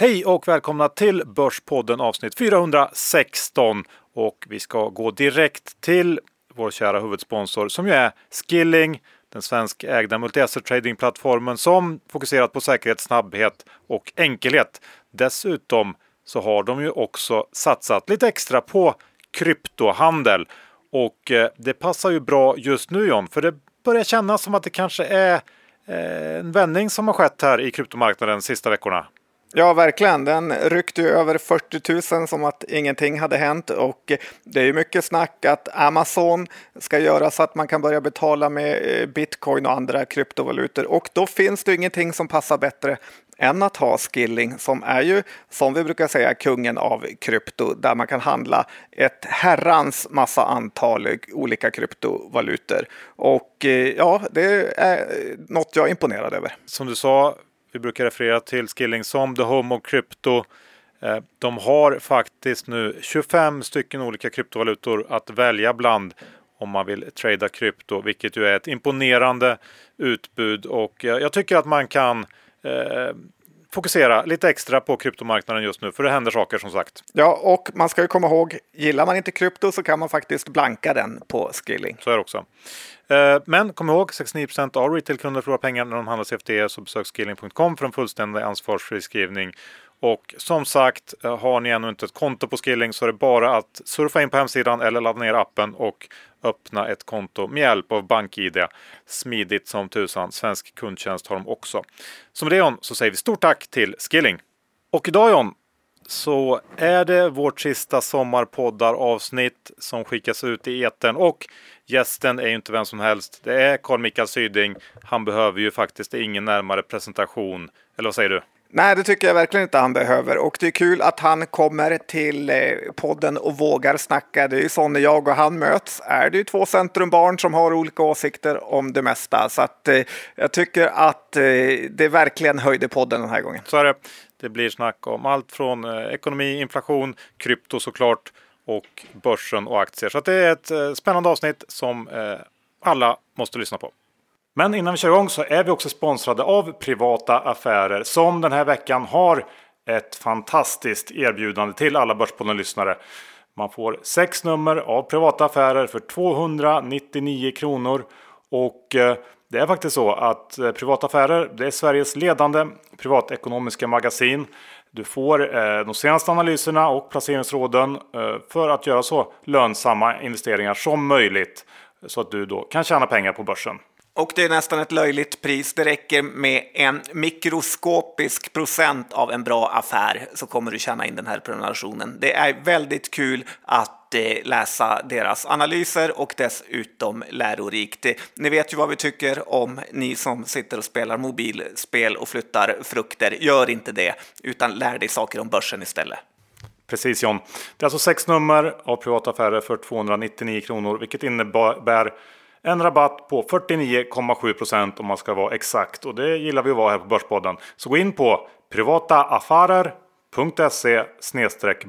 Hej och välkomna till Börspodden avsnitt 416. Och vi ska gå direkt till vår kära huvudsponsor som ju är Skilling, den svenskägda multi-asset tradingplattformen som fokuserat på säkerhet, snabbhet och enkelhet. Dessutom så har de ju också satsat lite extra på kryptohandel. Och eh, det passar ju bra just nu John, för det börjar kännas som att det kanske är eh, en vändning som har skett här i kryptomarknaden de sista veckorna. Ja, verkligen. Den ryckte ju över 40 000 som att ingenting hade hänt och det är ju mycket snack att Amazon ska göra så att man kan börja betala med eh, bitcoin och andra kryptovalutor och då finns det ingenting som passar bättre än att ha Skilling som är ju, som vi brukar säga, kungen av krypto där man kan handla ett herrans massa antal olika kryptovalutor. Och eh, ja, det är något jag är imponerad över. Som du sa, vi brukar referera till Skilling som The Home och Crypto. Eh, de har faktiskt nu 25 stycken olika kryptovalutor att välja bland om man vill trada krypto, vilket ju är ett imponerande utbud och eh, jag tycker att man kan eh, fokusera lite extra på kryptomarknaden just nu, för det händer saker som sagt. Ja, och man ska ju komma ihåg, gillar man inte krypto så kan man faktiskt blanka den på Skilling. Så är det också. Eh, men kom ihåg, 69% av retailkunder förlorar pengar när de handlar CFD, så besök skilling.com för en fullständig ansvarsfri skrivning. Och som sagt, eh, har ni ännu inte ett konto på Skilling så är det bara att surfa in på hemsidan eller ladda ner appen och öppna ett konto med hjälp av BankID. Smidigt som tusan. Svensk kundtjänst har de också. Som det John så säger vi stort tack till Skilling. Och idag John så är det vårt sista sommarpoddar avsnitt som skickas ut i eten och gästen är ju inte vem som helst. Det är Carl Mikael Syding. Han behöver ju faktiskt ingen närmare presentation. Eller vad säger du? Nej, det tycker jag verkligen inte han behöver. Och det är kul att han kommer till eh, podden och vågar snacka. Det är ju så när jag och han möts är det ju två centrumbarn som har olika åsikter om det mesta. Så att eh, jag tycker att eh, det verkligen höjde podden den här gången. Så är det. Det blir snack om allt från eh, ekonomi, inflation, krypto såklart och börsen och aktier. Så det är ett eh, spännande avsnitt som alla måste lyssna på. Men innan vi kör igång så är vi också sponsrade av Privata Affärer som den här veckan har ett fantastiskt erbjudande till alla Börspodden-lyssnare. Man får sex nummer av Privata Affärer för 299 kronor. Och eh, det är faktiskt så att eh, Privata Affärer det är Sveriges ledande privatekonomiska magasin. Du får eh, de senaste analyserna och placeringsråden eh, för att göra så lönsamma investeringar som möjligt. Så att du då kan tjäna pengar på börsen. Och det är nästan ett löjligt pris. Det räcker med en mikroskopisk procent av en bra affär så kommer du tjäna in den här prenumerationen. Det är väldigt kul att eh, läsa deras analyser och dessutom lärorikt. Eh, ni vet ju vad vi tycker om ni som sitter och spelar mobilspel och flyttar frukter. Gör inte det, utan lär dig saker om börsen istället. Precis John. Det är alltså sex nummer av privata affärer för 299 kronor, vilket innebär en rabatt på 49,7% om man ska vara exakt och det gillar vi att vara här på Börspodden. Så gå in på privataaffärer.se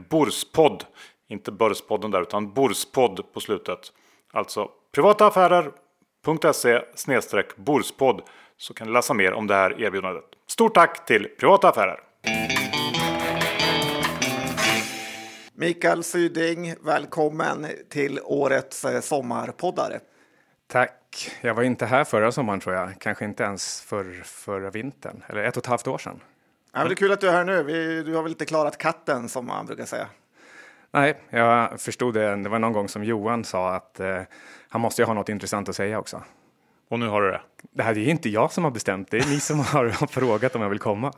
borspodd. Inte Börspodden där utan Borspodd på slutet. Alltså privataaffärer.se borspodd så kan ni läsa mer om det här erbjudandet. Stort tack till Privata Affärer! Mikael Syding, välkommen till årets eh, sommarpoddare. Tack. Jag var inte här förra sommaren tror jag. Kanske inte ens för, förra vintern. Eller ett och ett halvt år sedan. Ja, men det är kul att du är här nu. Vi, du har väl inte klarat katten som man brukar säga. Nej, jag förstod det. Det var någon gång som Johan sa att eh, han måste ju ha något intressant att säga också. Och nu har du det. Det här är inte jag som har bestämt. Det är ni som har frågat om jag vill komma.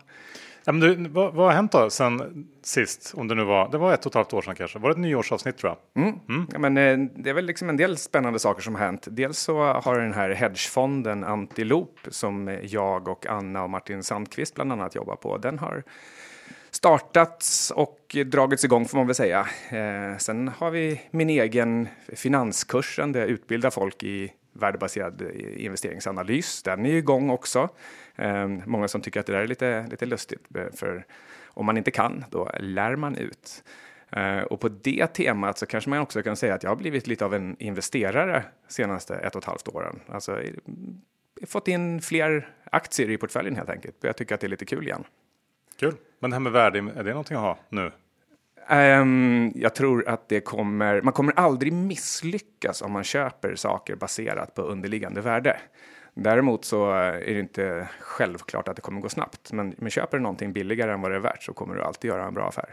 Ja, men du, vad, vad har hänt då sen sist? Om det nu var, det var ett och ett halvt år sedan kanske. Var det ett nyårsavsnitt tror jag? Mm. Mm. Ja, men, eh, det är väl liksom en del spännande saker som har hänt. Dels så har den här hedgefonden Antilop som jag och Anna och Martin Sandqvist bland annat jobbar på. Den har startats och dragits igång får man väl säga. Eh, sen har vi min egen finanskursen där jag utbildar folk i värdebaserad investeringsanalys. Den är igång också. Ehm, många som tycker att det där är lite, lite lustigt, eh, för om man inte kan, då lär man ut. Eh, och på det temat så kanske man också kan säga att jag har blivit lite av en investerare senaste ett och ett halvt åren. Alltså, fått in fler aktier i portföljen helt enkelt. Jag tycker att det är lite kul igen. Kul. Men det här med värde, är det någonting att ha nu? Um, jag tror att det kommer, man kommer aldrig misslyckas om man köper saker baserat på underliggande värde. Däremot så är det inte självklart att det kommer gå snabbt. Men, men köper du någonting billigare än vad det är värt så kommer du alltid göra en bra affär.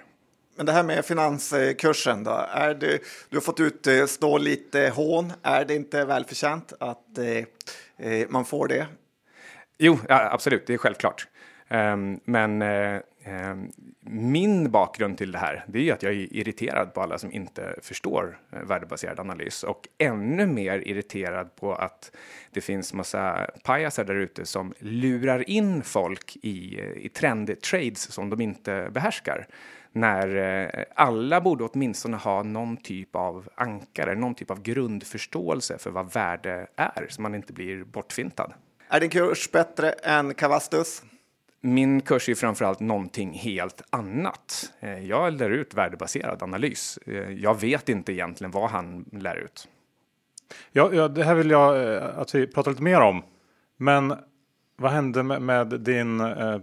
Men det här med finanskursen då, är det, du har fått utstå lite hån. Är det inte välförtjänt att eh, eh man får det? Jo, ja, absolut, det är självklart. Um, men uh, um, min bakgrund till det här, det är ju att jag är irriterad på alla som inte förstår eh, värdebaserad analys och ännu mer irriterad på att det finns massa pajaser där ute som lurar in folk i, eh, i trendtrades som de inte behärskar när eh, alla borde åtminstone ha någon typ av ankare, någon typ av grundförståelse för vad värde är så man inte blir bortfintad. Är din kurs bättre än Cavastus? Min kurs är framförallt någonting helt annat. Eh, jag lär ut värdebaserad analys. Eh, jag vet inte egentligen vad han lär ut. Ja, ja det här vill jag eh, att vi pratar lite mer om. Men vad hände med, med din eh,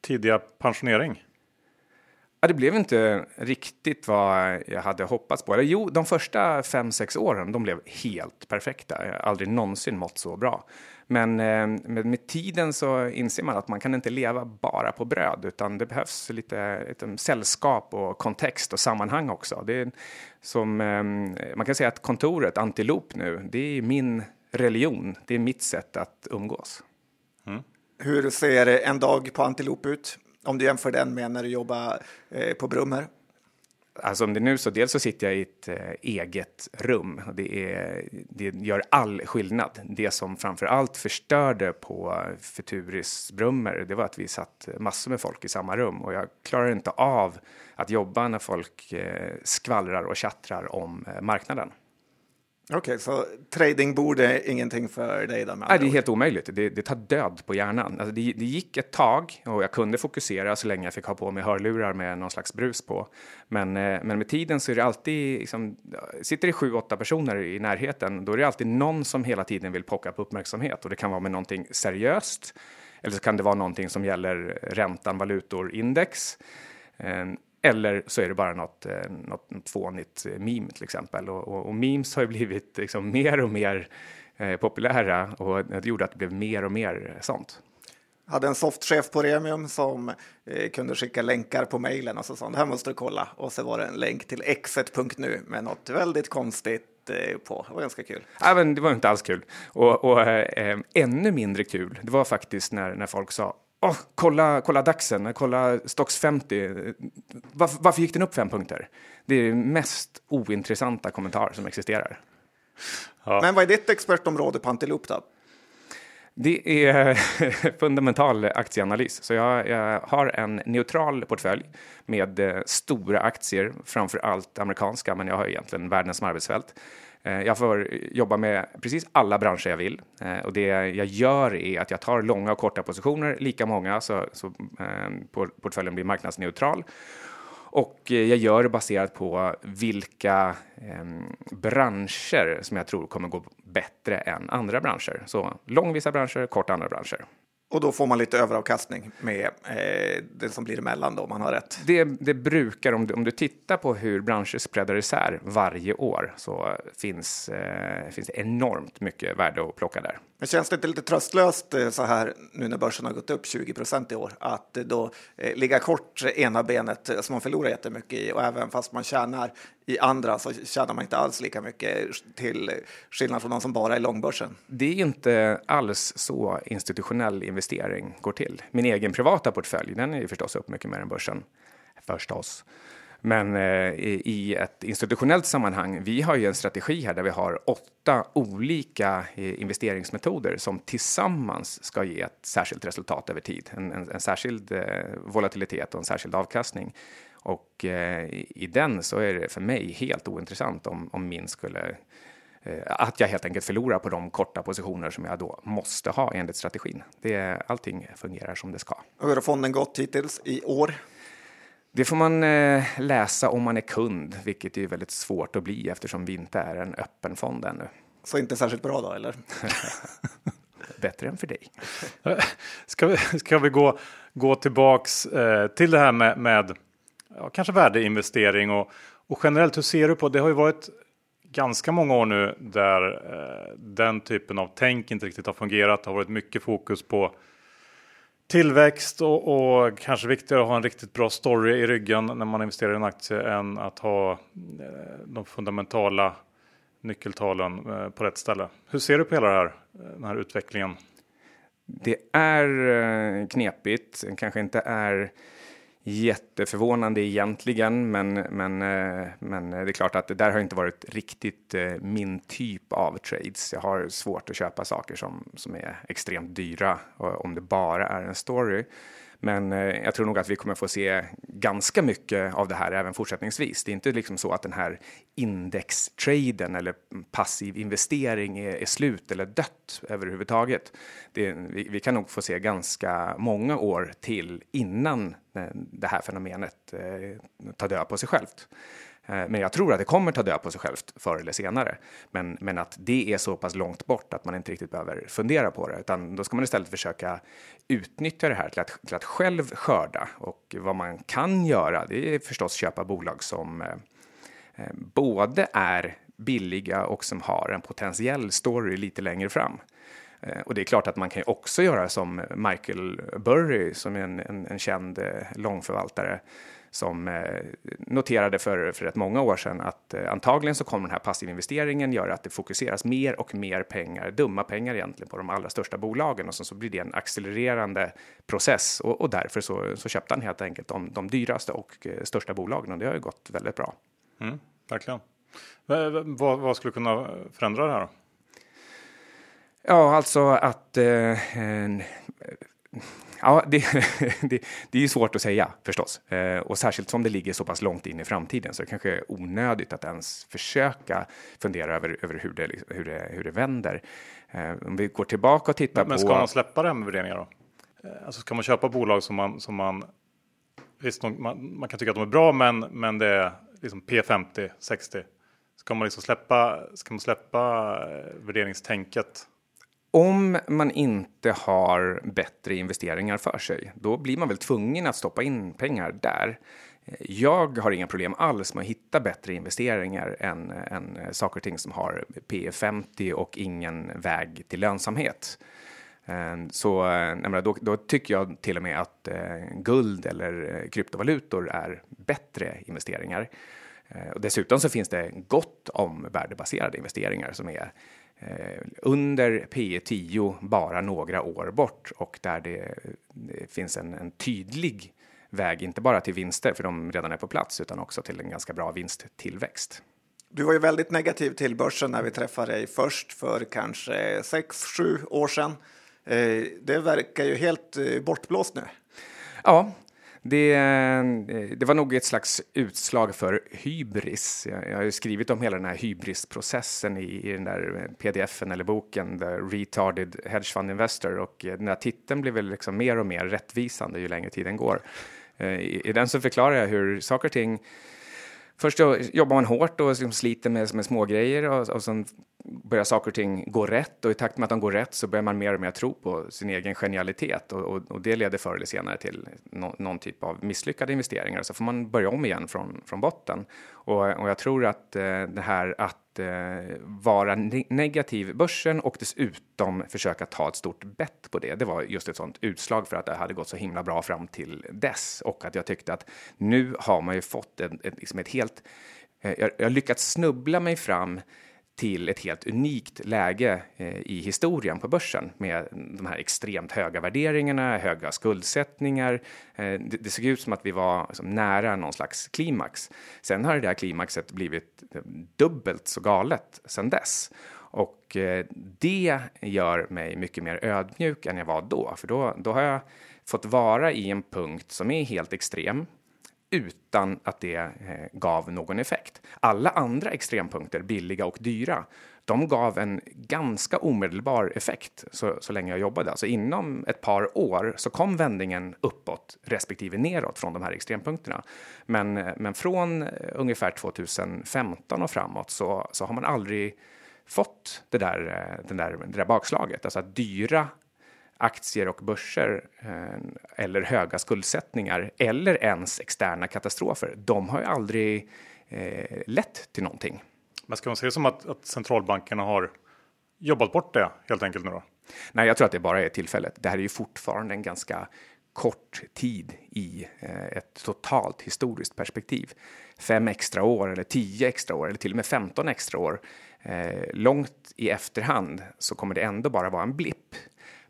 tidiga pensionering? Ja, det blev inte riktigt vad jag hade hoppats på. Jo, de första fem sex åren de blev helt perfekta. Jag har aldrig någonsin mått så bra. Men eh, med, med, tiden så inser man att man kan inte leva bara på bröd utan det behövs lite, lite sällskap och kontext och sammanhang också. Det är som, eh, man kan säga att kontoret, Antilop nu, det är min religion. Det är mitt sätt att umgås. Mm. Hur ser en dag på Antilop ut? Om du jämför den med när du jobbar eh, på Brummer? Alltså om det nu så, dels så sitter jag i ett eh, eget rum. Och det, är, det gör all skillnad. Det som framför allt förstörde på Futuris Brummer, det var att vi satt massor med folk i samma rum och jag klarar inte av att jobba när folk eh, skvallrar och tjattrar om eh, marknaden. Okej, okay, så tradingbord är ingenting för dig? Då, Nej, det är helt omöjligt. Det, det tar död på hjärnan. Alltså det, det, gick ett tag och jag kunde fokusera så länge jag fick ha på mig hörlurar med någon slags brus på. Men, eh, men med tiden så är det alltid, liksom, sitter det sju, åtta personer i närheten, då är det alltid någon som hela tiden vill pocka på uppmärksamhet och det kan vara med någonting seriöst eller så kan det vara någonting som gäller räntan, valutor, index. Eller så är det bara något, eh, något, något fånigt eh, meme till exempel. Och, och, och memes har ju blivit liksom mer och mer eh, populära och det gjorde att det blev mer och mer sånt. Jag hade en softchef på Remium som eh, kunde skicka länkar på mejlen och så sa det här måste du kolla. Och så var det en länk till exet.nu med något väldigt konstigt eh, på. Det var ganska kul. Men det var inte alls kul. Och, och ännu mindre kul, det var faktiskt när, när folk sa oh, kolla, kolla DAXen, kolla Stox 50. Varför, varför gick den upp fem punkter? Det är den mest ointressanta kommentar som existerar. Ja. Men vad är ditt expertområde på Antilop då? Det är fundamental aktieanalys. Så jag, jag, har en neutral portfölj med eh, stora aktier, framför allt amerikanska, men jag har egentligen världens arbetsfält. Eh, jag får jobba med precis alla branscher jag vill eh, och det jag gör är att jag tar långa och korta positioner, lika många så, så eh, portföljen blir marknadsneutral. Och eh, jag gör det baserat på vilka eh, branscher som jag tror kommer gå bättre än andra branscher. Så lång vissa branscher, kort andra branscher. Och då får man lite överavkastning med eh, det som blir emellan då, om man har rätt. Det, det brukar, om du, om du tittar på hur branscher spreadar isär varje år, så finns, eh, finns det enormt mycket värde att plocka där. Men känns det inte lite tröstlöst eh, så här nu när börsen har gått upp 20 procent i år, att eh, då eh, ligga kort ena benet eh, som man förlorar jättemycket i och även fast man tjänar i andra så tjänar man inte alls lika mycket till skillnad från de som bara är långbörsen. Det är inte alls så institutionell investering går till. Min egen privata portfölj, den är ju förstås upp mycket mer än börsen. Förstås. Men eh, i ett institutionellt sammanhang, vi har ju en strategi här där vi har åtta olika eh, investeringsmetoder som tillsammans ska ge ett särskilt resultat över tid. En, en, en särskild eh, volatilitet och en särskild avkastning. Och eh, i den så är det för mig helt ointressant om, om min skulle eh, att jag helt enkelt förlorar på de korta positioner som jag då måste ha enligt strategin. Det, allting fungerar som det ska. Hur har fonden gått hittills i år? Det får man eh, läsa om man är kund, vilket är väldigt svårt att bli eftersom vi inte är en öppen fond ännu. Så inte särskilt bra då, eller? Bättre än för dig. ska, vi, ska vi gå, gå tillbaks eh, till det här med, med ja, kanske värdeinvestering och, och generellt hur ser du på det har ju varit ganska många år nu där eh, den typen av tänk inte riktigt har fungerat. Det har varit mycket fokus på tillväxt och, och, kanske viktigare att ha en riktigt bra story i ryggen när man investerar i en aktie än att ha eh, de fundamentala nyckeltalen eh, på rätt ställe. Hur ser du på hela det här, eh, den här utvecklingen? Det är knepigt, kanske inte är jätteförvånande egentligen, men, men, eh, men det är klart att det där har inte varit riktigt eh, min typ av trades. Jag har svårt att köpa saker som, som är extremt dyra eh, om det bara är en story. Men eh, jag tror nog att vi kommer få se ganska mycket av det här även fortsättningsvis. Det är inte liksom så att den här indextraden eller passiv investering är, är slut eller dött överhuvudtaget. Det, vi, vi, kan nog få se ganska många år till innan eh, det här fenomenet eh, tar död på sig självt. Eh, men jag tror att det kommer ta död på sig självt förr eller senare. Men, men att det är så pass långt bort att man inte riktigt behöver fundera på det, utan då ska man istället försöka utnyttja det här till att, till att själv skörda. Och vad man kan göra, det är förstås köpa bolag som eh, eh både är billiga och som har en potentiell story lite längre fram. Eh, och det är klart att man kan ju också göra som Michael Burry som är en, en, en känd långförvaltare som eh, noterade för, för rätt många år sedan att eh, antagligen så kommer den här passivinvesteringen göra att det fokuseras mer och mer pengar, dumma pengar egentligen, på de allra största bolagen och så, så blir det en accelererande process och, och därför så, så köpte han helt enkelt de, de dyraste och eh, största bolagen och det har ju gått väldigt bra. Mm, verkligen. Vad, vad skulle kunna förändra det här? Då? Ja, alltså att eh, Ja, det, det, det är ju svårt att säga förstås. Eh, och särskilt som det ligger så pass långt in i framtiden så det kanske är onödigt att ens försöka fundera över, över hur, det, hur, det, hur det vänder. Eh, om vi går tillbaka och tittar men, på... Men ska man släppa det här med värderingar då? Eh, alltså ska man köpa bolag som man, som man Visst, man, man kan tycka att de är bra, men, men det är liksom P50, 60. Ska man liksom släppa, ska man släppa eh, värderingstänket om man inte har bättre investeringar för sig, då blir man väl tvungen att stoppa in pengar där. Jag har inga problem alls med att hitta bättre investeringar än, än saker och ting som har P 50 och ingen väg till lönsamhet. Eh, så eh, menar, då, då, tycker jag till och med att eh, guld eller kryptovalutor är bättre investeringar. Och dessutom så finns det gott om värdebaserade investeringar som är under P 10 bara några år bort och där det, det finns en, en, tydlig väg, inte bara till vinster för de redan är på plats, utan också till en ganska bra vinsttillväxt. Du var ju väldigt negativ till börsen när vi träffade dig först för kanske 6-7 år sedan. Eh, det verkar ju helt eh, bortblåst nu. Ja, det, eh, det, var nog ett slags utslag för hybris. Jag, jag har ju skrivit om hela den här hybrisprocessen i, i den där eh, pdfen eller boken, The Retarded Hedge Fund Investor och eh, den här titeln blir väl liksom mer och mer rättvisande ju längre tiden går. I, i den så förklarar jag hur saker och ting Först jobbar man hårt och liksom sliter med, med smågrejer och, och sen börjar saker och ting gå rätt och i takt med att de går rätt så börjar man mer och mer tro på sin egen genialitet och, och, och det leder förr eller senare till no, någon typ av misslyckade investeringar. Så får man börja om igen från, från botten. Och, och jag tror att eh, det här att eh, vara ne negativ börsen och dessutom försöka ta ett stort bett på det, det var just ett sånt utslag för att det hade gått så himla bra fram till dess och att jag tyckte att nu har man ju fått ett, ett, liksom ett helt eh, jag, jag lyckats snubbla mig fram till ett helt unikt läge eh, i historien på börsen med de här extremt höga värderingarna, höga skuldsättningar. Eh, det, såg ut som att vi var liksom, nära någon slags klimax. Sen har det där klimaxet blivit eh, dubbelt så galet sen dess. Och det gör mig mycket mer ödmjuk än jag var då, för då, då har jag fått vara i en punkt som är helt extrem utan att det eh, gav någon effekt. Alla andra extrempunkter, billiga och dyra, de gav en ganska omedelbar effekt så, så länge jag jobbade. Alltså inom ett par år så kom vändningen uppåt respektive neråt från de här extrempunkterna. Men, eh, men från eh, ungefär 2015 och framåt så, så har man aldrig fått det där, eh, den där, det där bakslaget. Alltså att dyra aktier och börser eh, eller höga skuldsättningar eller ens externa katastrofer, de har ju aldrig eh, lett till någonting. Men ska man se det som att, att centralbankerna har jobbat bort det helt enkelt nu då? Nej, jag tror att det bara är tillfället. Det här är ju fortfarande en ganska kort tid i eh, ett totalt historiskt perspektiv. Fem extra år eller tio extra år eller till och med 15 extra år. Eh, långt i efterhand så kommer det ändå bara vara en blipp.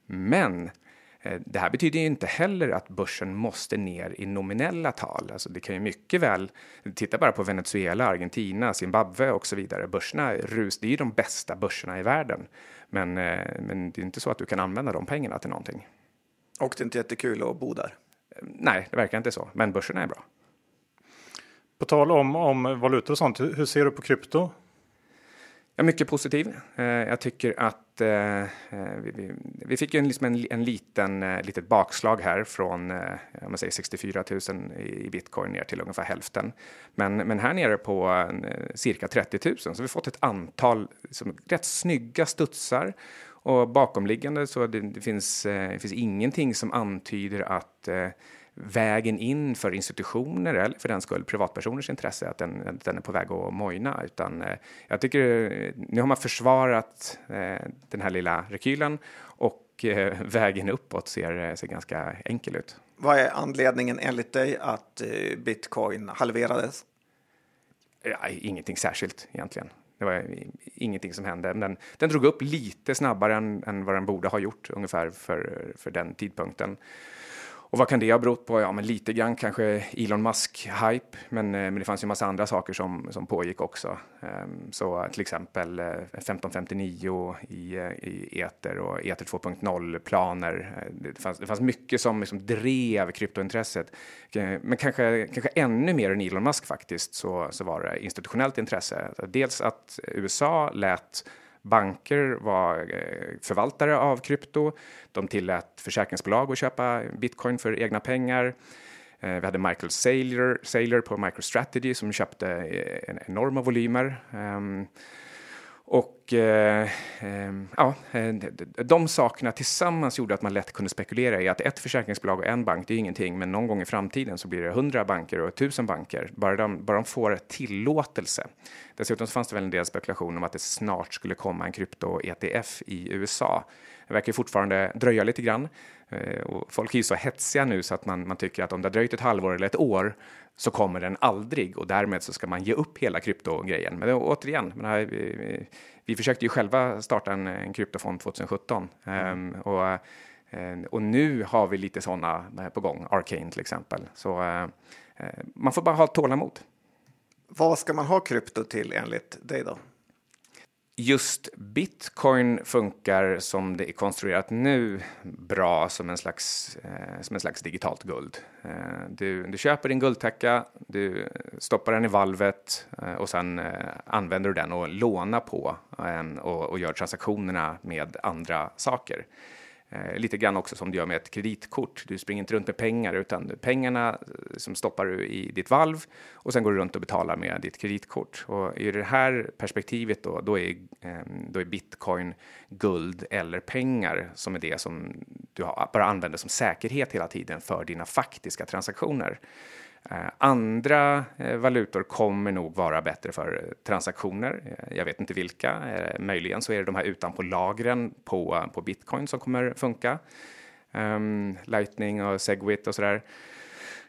Men eh, det här betyder ju inte heller att börsen måste ner i nominella tal. Alltså det kan ju mycket väl, titta bara på Venezuela, Argentina, Zimbabwe och så vidare. Börserna rus, det är ju de bästa börserna i världen. Men, men det är inte så att du kan använda de pengarna till någonting. Och det är inte jättekul att bo där. Nej, det verkar inte så, men börsen är bra. På tal om, om valutor och sånt, hur ser du på krypto? Jag är mycket positiv. Eh, jag tycker att att eh, eh, vi, vi fick en, liksom en, en liten, eh, litet bakslag här från eh, om man säger 64 000 i bitcoin ner till ungefär hälften. Men, men här nere på cirka 30 000 så har vi fått ett antal liksom, rätt snygga studsar och bakomliggande så det, det finns, eh, det finns ingenting som antyder att eh, vägen in för institutioner eller för den skull privatpersoners intresse att den, den är på väg att mojna. Utan eh, jag tycker nu har man försvarat den här lilla rekylen och vägen uppåt ser, ser ganska enkel ut. Vad är anledningen enligt dig att bitcoin halverades? Ja, ingenting särskilt egentligen. Det var ingenting som hände. Den, den drog upp lite snabbare än, än vad den borde ha gjort ungefär för, för den tidpunkten. Och vad kan det ha berott på? Ja, men lite grann kanske Elon Musk-hype, men, eh, men det fanns ju massa andra saker som, som pågick också. Ehm, så till exempel eh, 1559 i, eh, i Ether och Ether 2.0-planer. Det, fanns, det fanns mycket som liksom drev kryptointresset. Men kanske, kanske ännu mer än Elon Musk faktiskt så, så var det institutionellt intresse. Dels att USA lät Banker var eh, förvaltare av krypto. De tillät försäkringsbolag att köpa bitcoin för egna pengar. Eh, vi hade Michael Saylor, Saylor på MicroStrategy som köpte eh, enorma volymer. Ehm, och eh, ehm, eh, ja, de sakerna tillsammans gjorde att man lätt kunde spekulera i att ett försäkringsbolag och en bank, det är ingenting, men någon gång i framtiden så blir det hundra banker och tusen banker, bara de, bara de får tillåtelse. Dessutom fanns det väl en del spekulation om att det snart skulle komma en krypto-ETF i USA. Det verkar fortfarande dröja lite grann. Eh, och folk är ju så hetsiga nu så att man, man tycker att om det har dröjt ett halvår eller ett år så kommer den aldrig och därmed så ska man ge upp hela kryptogrejen. Men återigen, men här, vi, vi, försökte ju själva starta en, en kryptofond 2017 mm. um, och, ehm, och nu har vi lite sådana eh, på gång, Arcane till exempel. Så uh, man får bara ha tålamod. Vad ska man ha krypto till enligt dig då? Just bitcoin funkar som det är konstruerat nu bra som en slags, eh, som en slags digitalt guld. Eh, du, du köper din guldtacka, du stoppar den i valvet eh, och sen eh, använder du den och lånar på eh, och, och gör transaktionerna med andra saker. Eh, lite grann också som du gör med ett kreditkort. Du springer inte runt med pengar utan pengarna eh, som stoppar du i ditt valv och sen går du runt och betalar med ditt kreditkort. Och i det här perspektivet då, då är, eh, då är bitcoin guld eller pengar som är det som du bara använder som säkerhet hela tiden för dina faktiska transaktioner. Eh, andra eh, valutor kommer nog vara bättre för transaktioner. Jag vet inte vilka. Möjligen så är det de här utanpå lagren på, på bitcoin som kommer funka. Um, Lightning och Segwit och sådär.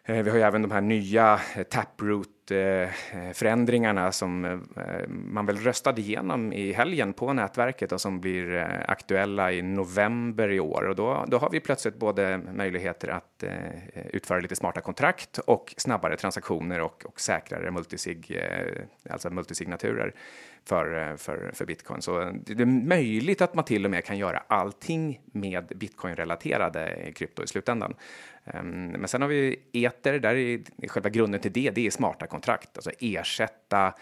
Uh, vi har ju även de här nya eh, Taproot-förändringarna eh, som eh, man väl röstade igenom i helgen på nätverket och som blir aktuella i november i år. Och då, då har vi plötsligt både möjligheter att utföra lite smarta kontrakt och snabbare transaktioner och, och säkrare multisig, alltså multisignaturer för, eh, för, för bitcoin. Så eh, det är möjligt att man till och med kan göra allting med bitcoin-relaterade krypto i slutändan. Ehm, men sen har vi eter, där är själva grunden till det, det är smarta kontrakt, alltså ersätta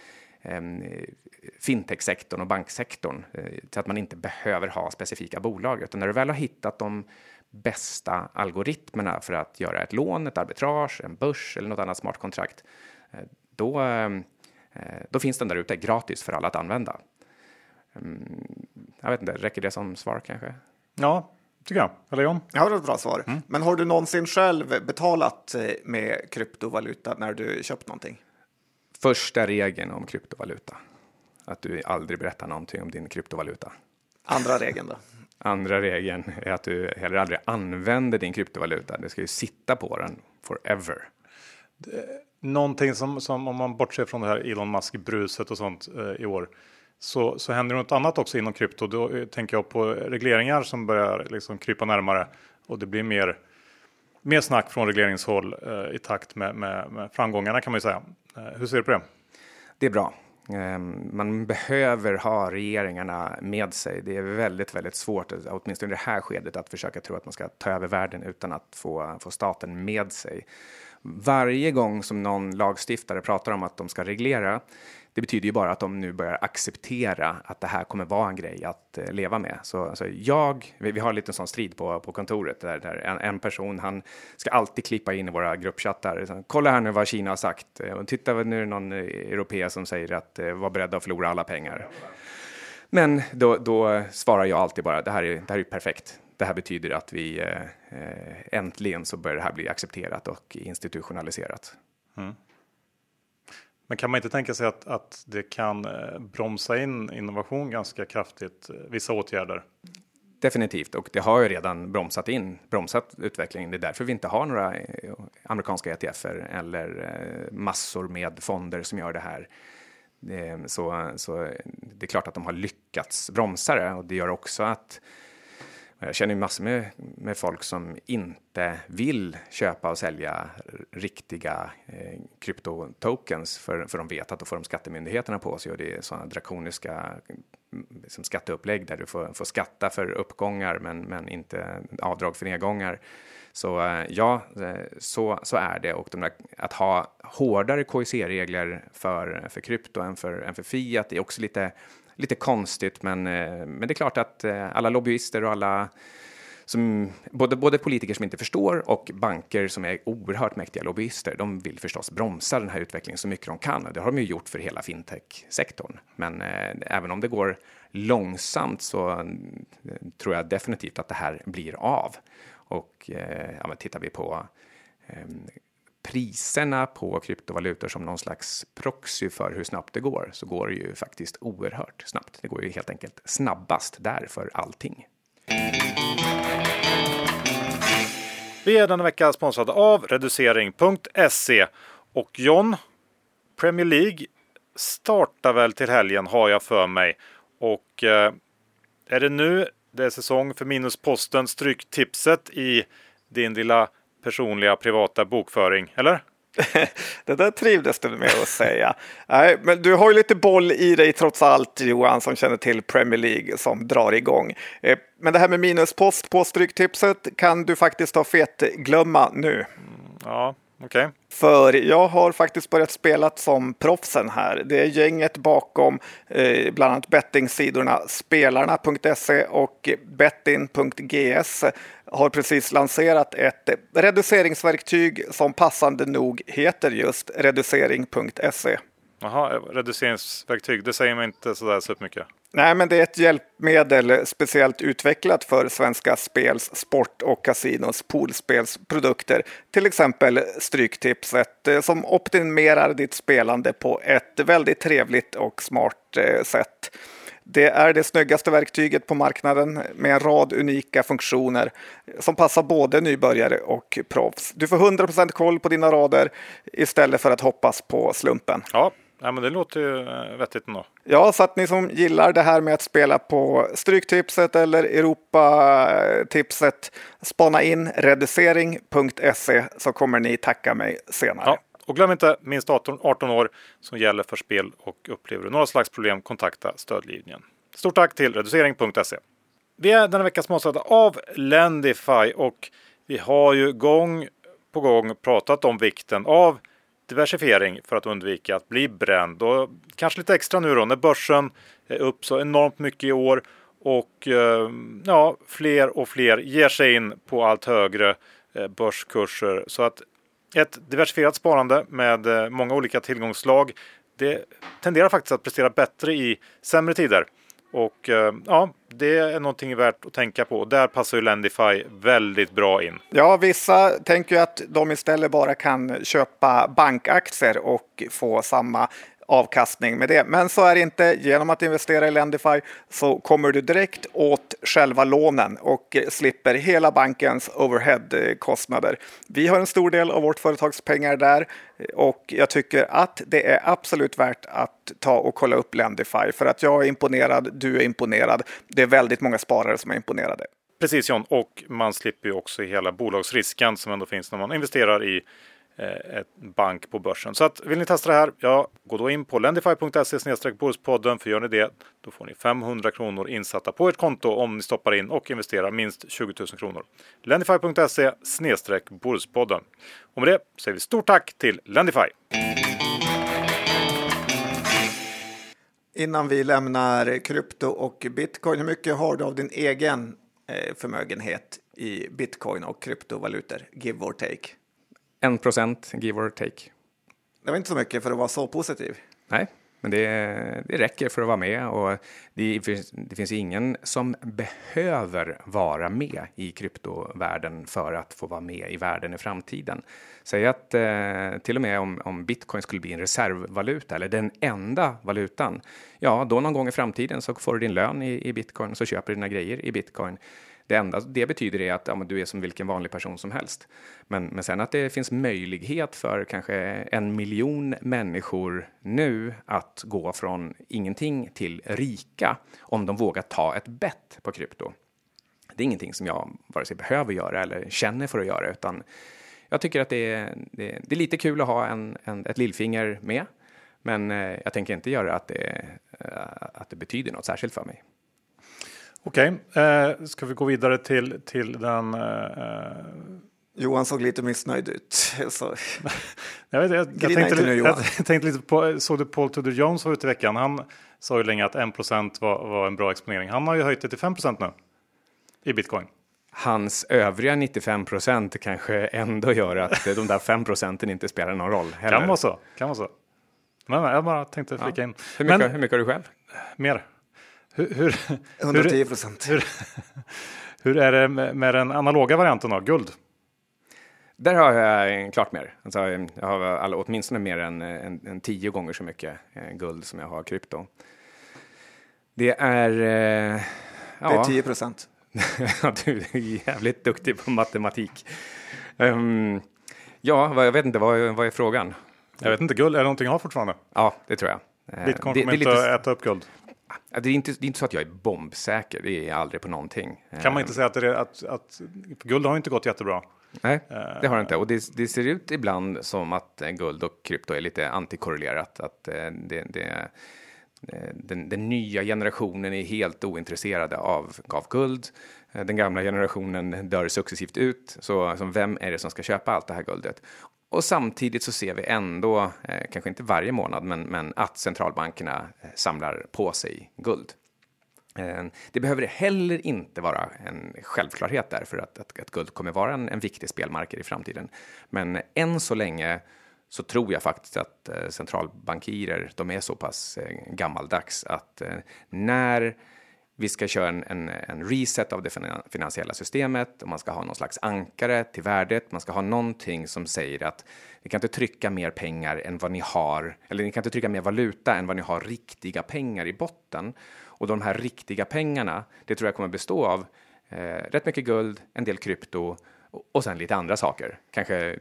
fintechsektorn fintech-sektorn och banksektorn så till att man inte behöver ha specifika bolag, utan när du väl har hittat de bästa algoritmerna för att göra ett lån, ett arbitrage, en börs eller något annat smart kontrakt, då, ehm, då finns den där ute gratis för alla att använda. Mm, jag vet inte, räcker det som svar kanske? Ja, tycker jag. Eller John? Ja, det ett bra svar. Mm. Men har du någonsin själv betalat eh, med kryptovaluta när du köpt någonting? Första regeln om kryptovaluta. Att du aldrig berättar någonting om din kryptovaluta. Andra regeln då? Andra regeln är att du heller aldrig använder din kryptovaluta. Det ska ju sitta på den forever. Någonting som, som om man bortser från det här Elon Musk-bruset och sånt eh, i år. Så, så händer något annat också inom krypto. Då eh, tänker jag på regleringar som börjar liksom krypa närmare. Och det blir mer, mer snack från regleringshåll eh, i takt med, med, med, framgångarna kan man ju säga. Eh, hur ser du på det? Det är bra. Eh, man behöver ha regeringarna med sig. Det är väldigt, väldigt svårt, åtminstone i det här skedet, att försöka tro att man ska ta över världen utan att få, få staten med sig. Varje gång som någon lagstiftare pratar om att de ska reglera, det betyder ju bara att de nu börjar acceptera att det här kommer vara en grej att eh, leva med. Så alltså jag, vi, vi har en liten sån strid på, på kontoret där, där en, en, person, han ska alltid klippa in i våra gruppchattar. Så, Kolla här nu vad Kina har sagt. Eh, och titta nu är det någon eh, europé som säger att var beredda att förlora alla pengar. Men då, då svarar jag alltid bara, det här är, det här är perfekt. Det här betyder att vi eh, äntligen så börjar det här bli accepterat och institutionaliserat. Mm. Men kan man inte tänka sig att, att det kan eh, bromsa in innovation ganska kraftigt, eh, vissa åtgärder? Definitivt, och det har ju redan bromsat in, bromsat utvecklingen. Det är därför vi inte har några eh, amerikanska ETFer eller massor med fonder som gör det här. Så, så det är klart att de har lyckats bromsa det och det gör också att jag känner massor med, med folk som inte vill köpa och sälja riktiga eh, kryptotokens för, för de vet att då får de skattemyndigheterna på sig och det är sådana drakoniska liksom skatteupplägg där du får, får skatta för uppgångar men, men inte avdrag för nedgångar. Så eh, ja, eh, så, så är det. Och de där, att ha hårdare KIC-regler för, för krypto än för, än för fiat är också lite lite konstigt, men, eh, men det är klart att eh, alla lobbyister och alla som, både, både politiker som inte förstår och banker som är oerhört mäktiga lobbyister, de vill förstås bromsa den här utvecklingen så mycket de kan. Det har de ju gjort för hela fintech-sektorn. Men eh, även om det går långsamt så eh, tror jag definitivt att det här blir av. Och eh, ja, tittar vi på eh, priserna på kryptovalutor som någon slags proxy för hur snabbt det går så går det ju faktiskt oerhört snabbt. Det går ju helt enkelt snabbast där för allting. Vi är denna vecka sponsrade av reducering.se och John, Premier League startar väl till helgen har jag för mig. Och eh, är det nu det är säsong för Minusposten Stryktipset i din lilla personliga privata bokföring, eller? det där trivdes du med att säga. Nej, men du har ju lite boll i dig trots allt Johan som känner till Premier League som drar igång. Eh, men det här med minuspost på Stryktipset kan du faktiskt ta fet glömma nu. Mm, ja, Okay. För jag har faktiskt börjat spela som proffsen här. Det är gänget bakom eh, bland annat bettingsidorna spelarna.se och betting.gs har precis lanserat ett reduceringsverktyg som passande nog heter just reducering.se. Jaha, reduceringsverktyg, det säger man inte sådär supermycket. Nej, men det är ett hjälpmedel speciellt utvecklat för Svenska Spels sport och kasinos poolspelsprodukter. Till exempel Stryktipset eh, som optimerar ditt spelande på ett väldigt trevligt och smart eh, sätt. Det är det snyggaste verktyget på marknaden med en rad unika funktioner som passar både nybörjare och proffs. Du får 100% koll på dina rader istället för att hoppas på slumpen. Ja, Ja, men det låter ju eh, vettigt ändå. Ja, så att ni som gillar det här med att spela på Stryktipset eller Europatipset, spana in reducering.se så kommer ni tacka mig senare. Ja, och glöm inte minst 18, 18 år som gäller för spel och upplever du några slags problem, kontakta stödlinjen. Stort tack till reducering.se. Vi är denna vecka sponsrade av Lendify och vi har ju gång på gång pratat om vikten av diversifiering för att undvika att bli bränd. Och kanske lite extra nu då när börsen är upp så enormt mycket i år och eh, ja, fler och fler ger sig in på allt högre eh, börskurser. Så att ett diversifierat sparande med eh, många olika tillgångsslag det tenderar faktiskt att prestera bättre i sämre tider. Och eh, ja, det är någonting värt att tänka på. Där passar ju Lendify väldigt bra in. Ja, vissa tänker ju att de istället bara kan köpa bankaktier och få samma avkastning med det. Men så är det inte. Genom att investera i Lendify så kommer du direkt åt själva lånen och slipper hela bankens overheadkostnader. Vi har en stor del av vårt företags pengar där och jag tycker att det är absolut värt att ta och kolla upp Lendify för att jag är imponerad, du är imponerad. Det är väldigt många sparare som är imponerade. Precis John, och man slipper ju också hela bolagsrisken som ändå finns när man investerar i Eh, ett bank på börsen. Så att, vill ni testa det här, ja, gå då in på lendify.se Börspodden för gör ni det, då får ni 500 kronor insatta på ert konto om ni stoppar in och investerar minst 20 000 kronor. Lendify.se Börspodden. Och med det säger vi stort tack till Lendify. Innan vi lämnar krypto och bitcoin, hur mycket har du av din egen eh, förmögenhet i bitcoin och kryptovalutor, give or take? 1 procent, give or take. Det var inte så mycket för att vara så positiv. Nej, men det, det räcker för att vara med och det, det finns ingen som behöver vara med i kryptovärlden för att få vara med i världen i framtiden. Säg att eh, till och med om, om bitcoin skulle bli en reservvaluta eller den enda valutan, ja, då någon gång i framtiden så får du din lön i, i bitcoin så köper du dina grejer i bitcoin. Det enda det betyder är att ja, du är som vilken vanlig person som helst. Men, men sen att det finns möjlighet för kanske en miljon människor nu att gå från ingenting till rika om de vågar ta ett bett på krypto. Det är ingenting som jag vare sig behöver göra eller känner för att göra, utan jag tycker att det är, det, det är lite kul att ha en, en, ett lillfinger med. Men eh, jag tänker inte göra att det, eh, att det betyder något särskilt för mig. Okej, okay. eh, ska vi gå vidare till, till den... Eh, Johan såg lite missnöjd ut. Så. jag, vet, jag, jag, tänkte, nu, jag, jag tänkte lite på, såg du Paul Tudor Jones var ute i veckan? Han sa ju länge att 1% var, var en bra exponering. Han har ju höjt det till 5% nu i bitcoin. Hans övriga 95 procent kanske ändå gör att de där 5 procenten inte spelar någon roll. Heller. Kan vara så. Kan vara så. Men jag bara tänkte flika ja. in. Hur mycket, Men, hur mycket har du själv? Mer. Hur, hur, 110 procent. Hur, hur, är det med, den analoga varianten av guld? Där har jag klart mer. Alltså, jag har alla, åtminstone mer än, än, än tio gånger så mycket eh, guld som jag har krypto. Det är... Eh, ja. Det är 10 procent. du är jävligt duktig på matematik. Um, ja, jag vet inte, vad, vad är frågan? Jag vet inte, guld, är det någonting jag har fortfarande? Ja, det tror jag. Bitcoin det, kommer det inte lite... äta upp guld. Det är, inte, det är inte så att jag är bombsäker, det är jag aldrig på någonting. Kan man inte säga att, det är, att, att guld har inte gått jättebra? Nej, det har det inte. Och det, det, ser ut ibland som att guld och krypto är lite antikorrelerat. Att eh, det, det, den, den, nya generationen är helt ointresserade av, av guld. Eh, den gamla generationen dör successivt ut. Så alltså, vem är det som ska köpa allt det här guldet? Och samtidigt så ser vi ändå, eh, kanske inte varje månad, men, men att centralbankerna eh, samlar på sig guld. Eh, det behöver heller inte vara en självklarhet därför att, att, att guld kommer vara en, en viktig spelmarker i framtiden. Men än så länge så tror jag faktiskt att eh, centralbankirer, de är så pass gammaldags att när vi ska köra en, en, en, reset av det finansiella systemet och man ska ha någon slags ankare till värdet. Man ska ha någonting som säger att ni kan inte trycka mer pengar än vad ni har, eller ni kan inte trycka mer valuta än vad ni har riktiga pengar i botten. Och de här riktiga pengarna, det tror jag kommer bestå av eh, rätt mycket guld, en del krypto och sen lite andra saker. Kanske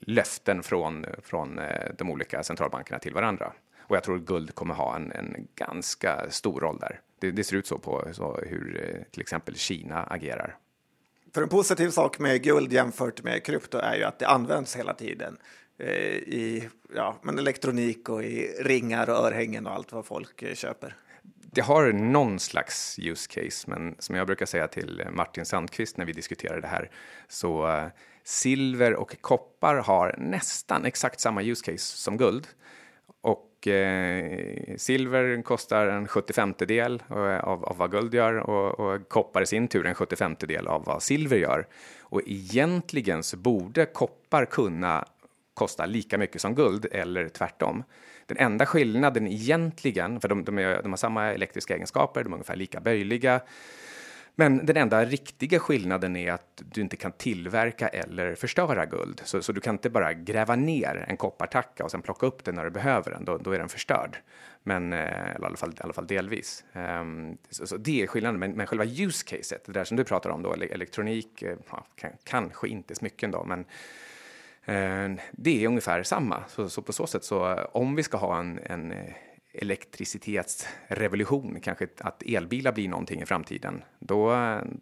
löften från, från eh, de olika centralbankerna till varandra. Och jag tror guld kommer ha en, en ganska stor roll där. Det, det ser ut så på så hur eh, till exempel Kina agerar. För en positiv sak med guld jämfört med krypto är ju att det används hela tiden eh, i ja, men elektronik och i ringar och örhängen och allt vad folk eh, köper. Det har någon slags use case, men som jag brukar säga till Martin Sandqvist när vi diskuterar det här, så silver och koppar har nästan exakt samma use case som guld. Och eh, silver kostar en 75 del eh, av, av vad guld gör och, och koppar i sin tur en 75 del av vad silver gör. Och egentligen så borde koppar kunna kosta lika mycket som guld eller tvärtom. Den enda skillnaden egentligen, för de, de, är, de har samma elektriska egenskaper, de är ungefär lika böjliga, men den enda riktiga skillnaden är att du inte kan tillverka eller förstöra guld. Så, så du kan inte bara gräva ner en koppartacka och sen plocka upp den när du behöver den. Då, då är den förstörd. Men, eh, eller i alla fall, i alla fall delvis. Um, så, så, det är skillnaden. Men, men själva use caset, det där som du pratar om då, elektronik, eh, ja, kan, kanske inte smycken då, men eh, det är ungefär samma. Så, så, på så sätt så om vi ska ha en, en elektricitetsrevolution, kanske att elbilar blir någonting i framtiden, då,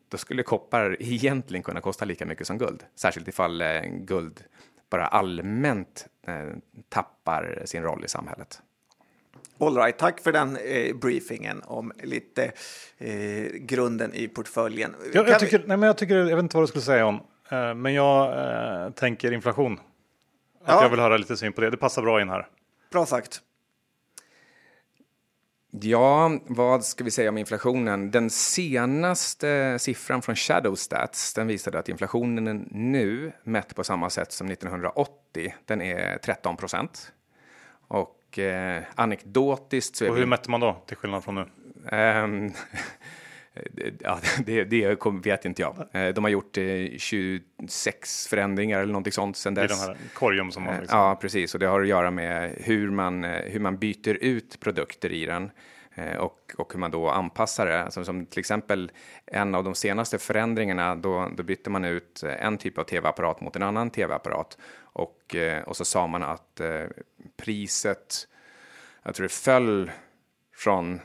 då skulle koppar egentligen kunna kosta lika mycket som guld. Särskilt ifall eh, guld bara allmänt eh, tappar sin roll i samhället. All right, tack för den eh, briefingen om lite eh, grunden i portföljen. Jag, jag, tycker, vi... nej, men jag, tycker, jag vet inte vad du skulle säga om, eh, men jag eh, tänker inflation. Att ja. Jag vill höra lite syn på det, det passar bra in här. Bra sagt. Ja, vad ska vi säga om inflationen? Den senaste siffran från Shadowstats den visade att inflationen nu, mätt på samma sätt som 1980, den är 13 procent. Och eh, anekdotiskt så är Och hur mätte man då, till skillnad från nu? Ja, det, det vet inte jag. Eh, de har gjort 26 eh, förändringar eller någonting sånt sen dess. I den här korgen som man eh, liksom. Ja, precis. Och det har att göra med hur man, hur man byter ut produkter i den och, och hur man då anpassar det. Alltså, som till exempel en av de senaste förändringarna, då, då bytte man ut en typ av tv-apparat mot en annan tv-apparat och, och så sa man att priset, jag tror det föll från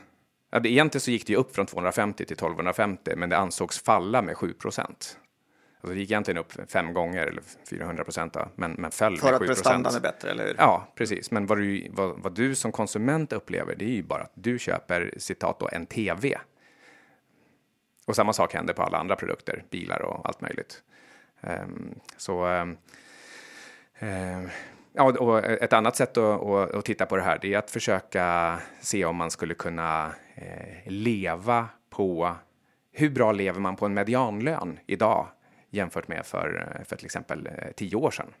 Ja, det, egentligen så gick det ju upp från 250 till 1250, men det ansågs falla med 7 procent. Alltså det gick egentligen upp fem gånger, eller 400 procent, men, men föll För med 7 procent. För att prestandan är bättre, eller hur? Ja, precis. Men vad du, vad, vad du som konsument upplever, det är ju bara att du köper, citat då, en tv. Och samma sak händer på alla andra produkter, bilar och allt möjligt. Um, så um, um, Ja, och ett annat sätt att, att, titta på det här det är att försöka se om man skulle kunna eh, leva på hur bra lever man på en medianlön idag jämfört med för, för till exempel eh, tio år sedan?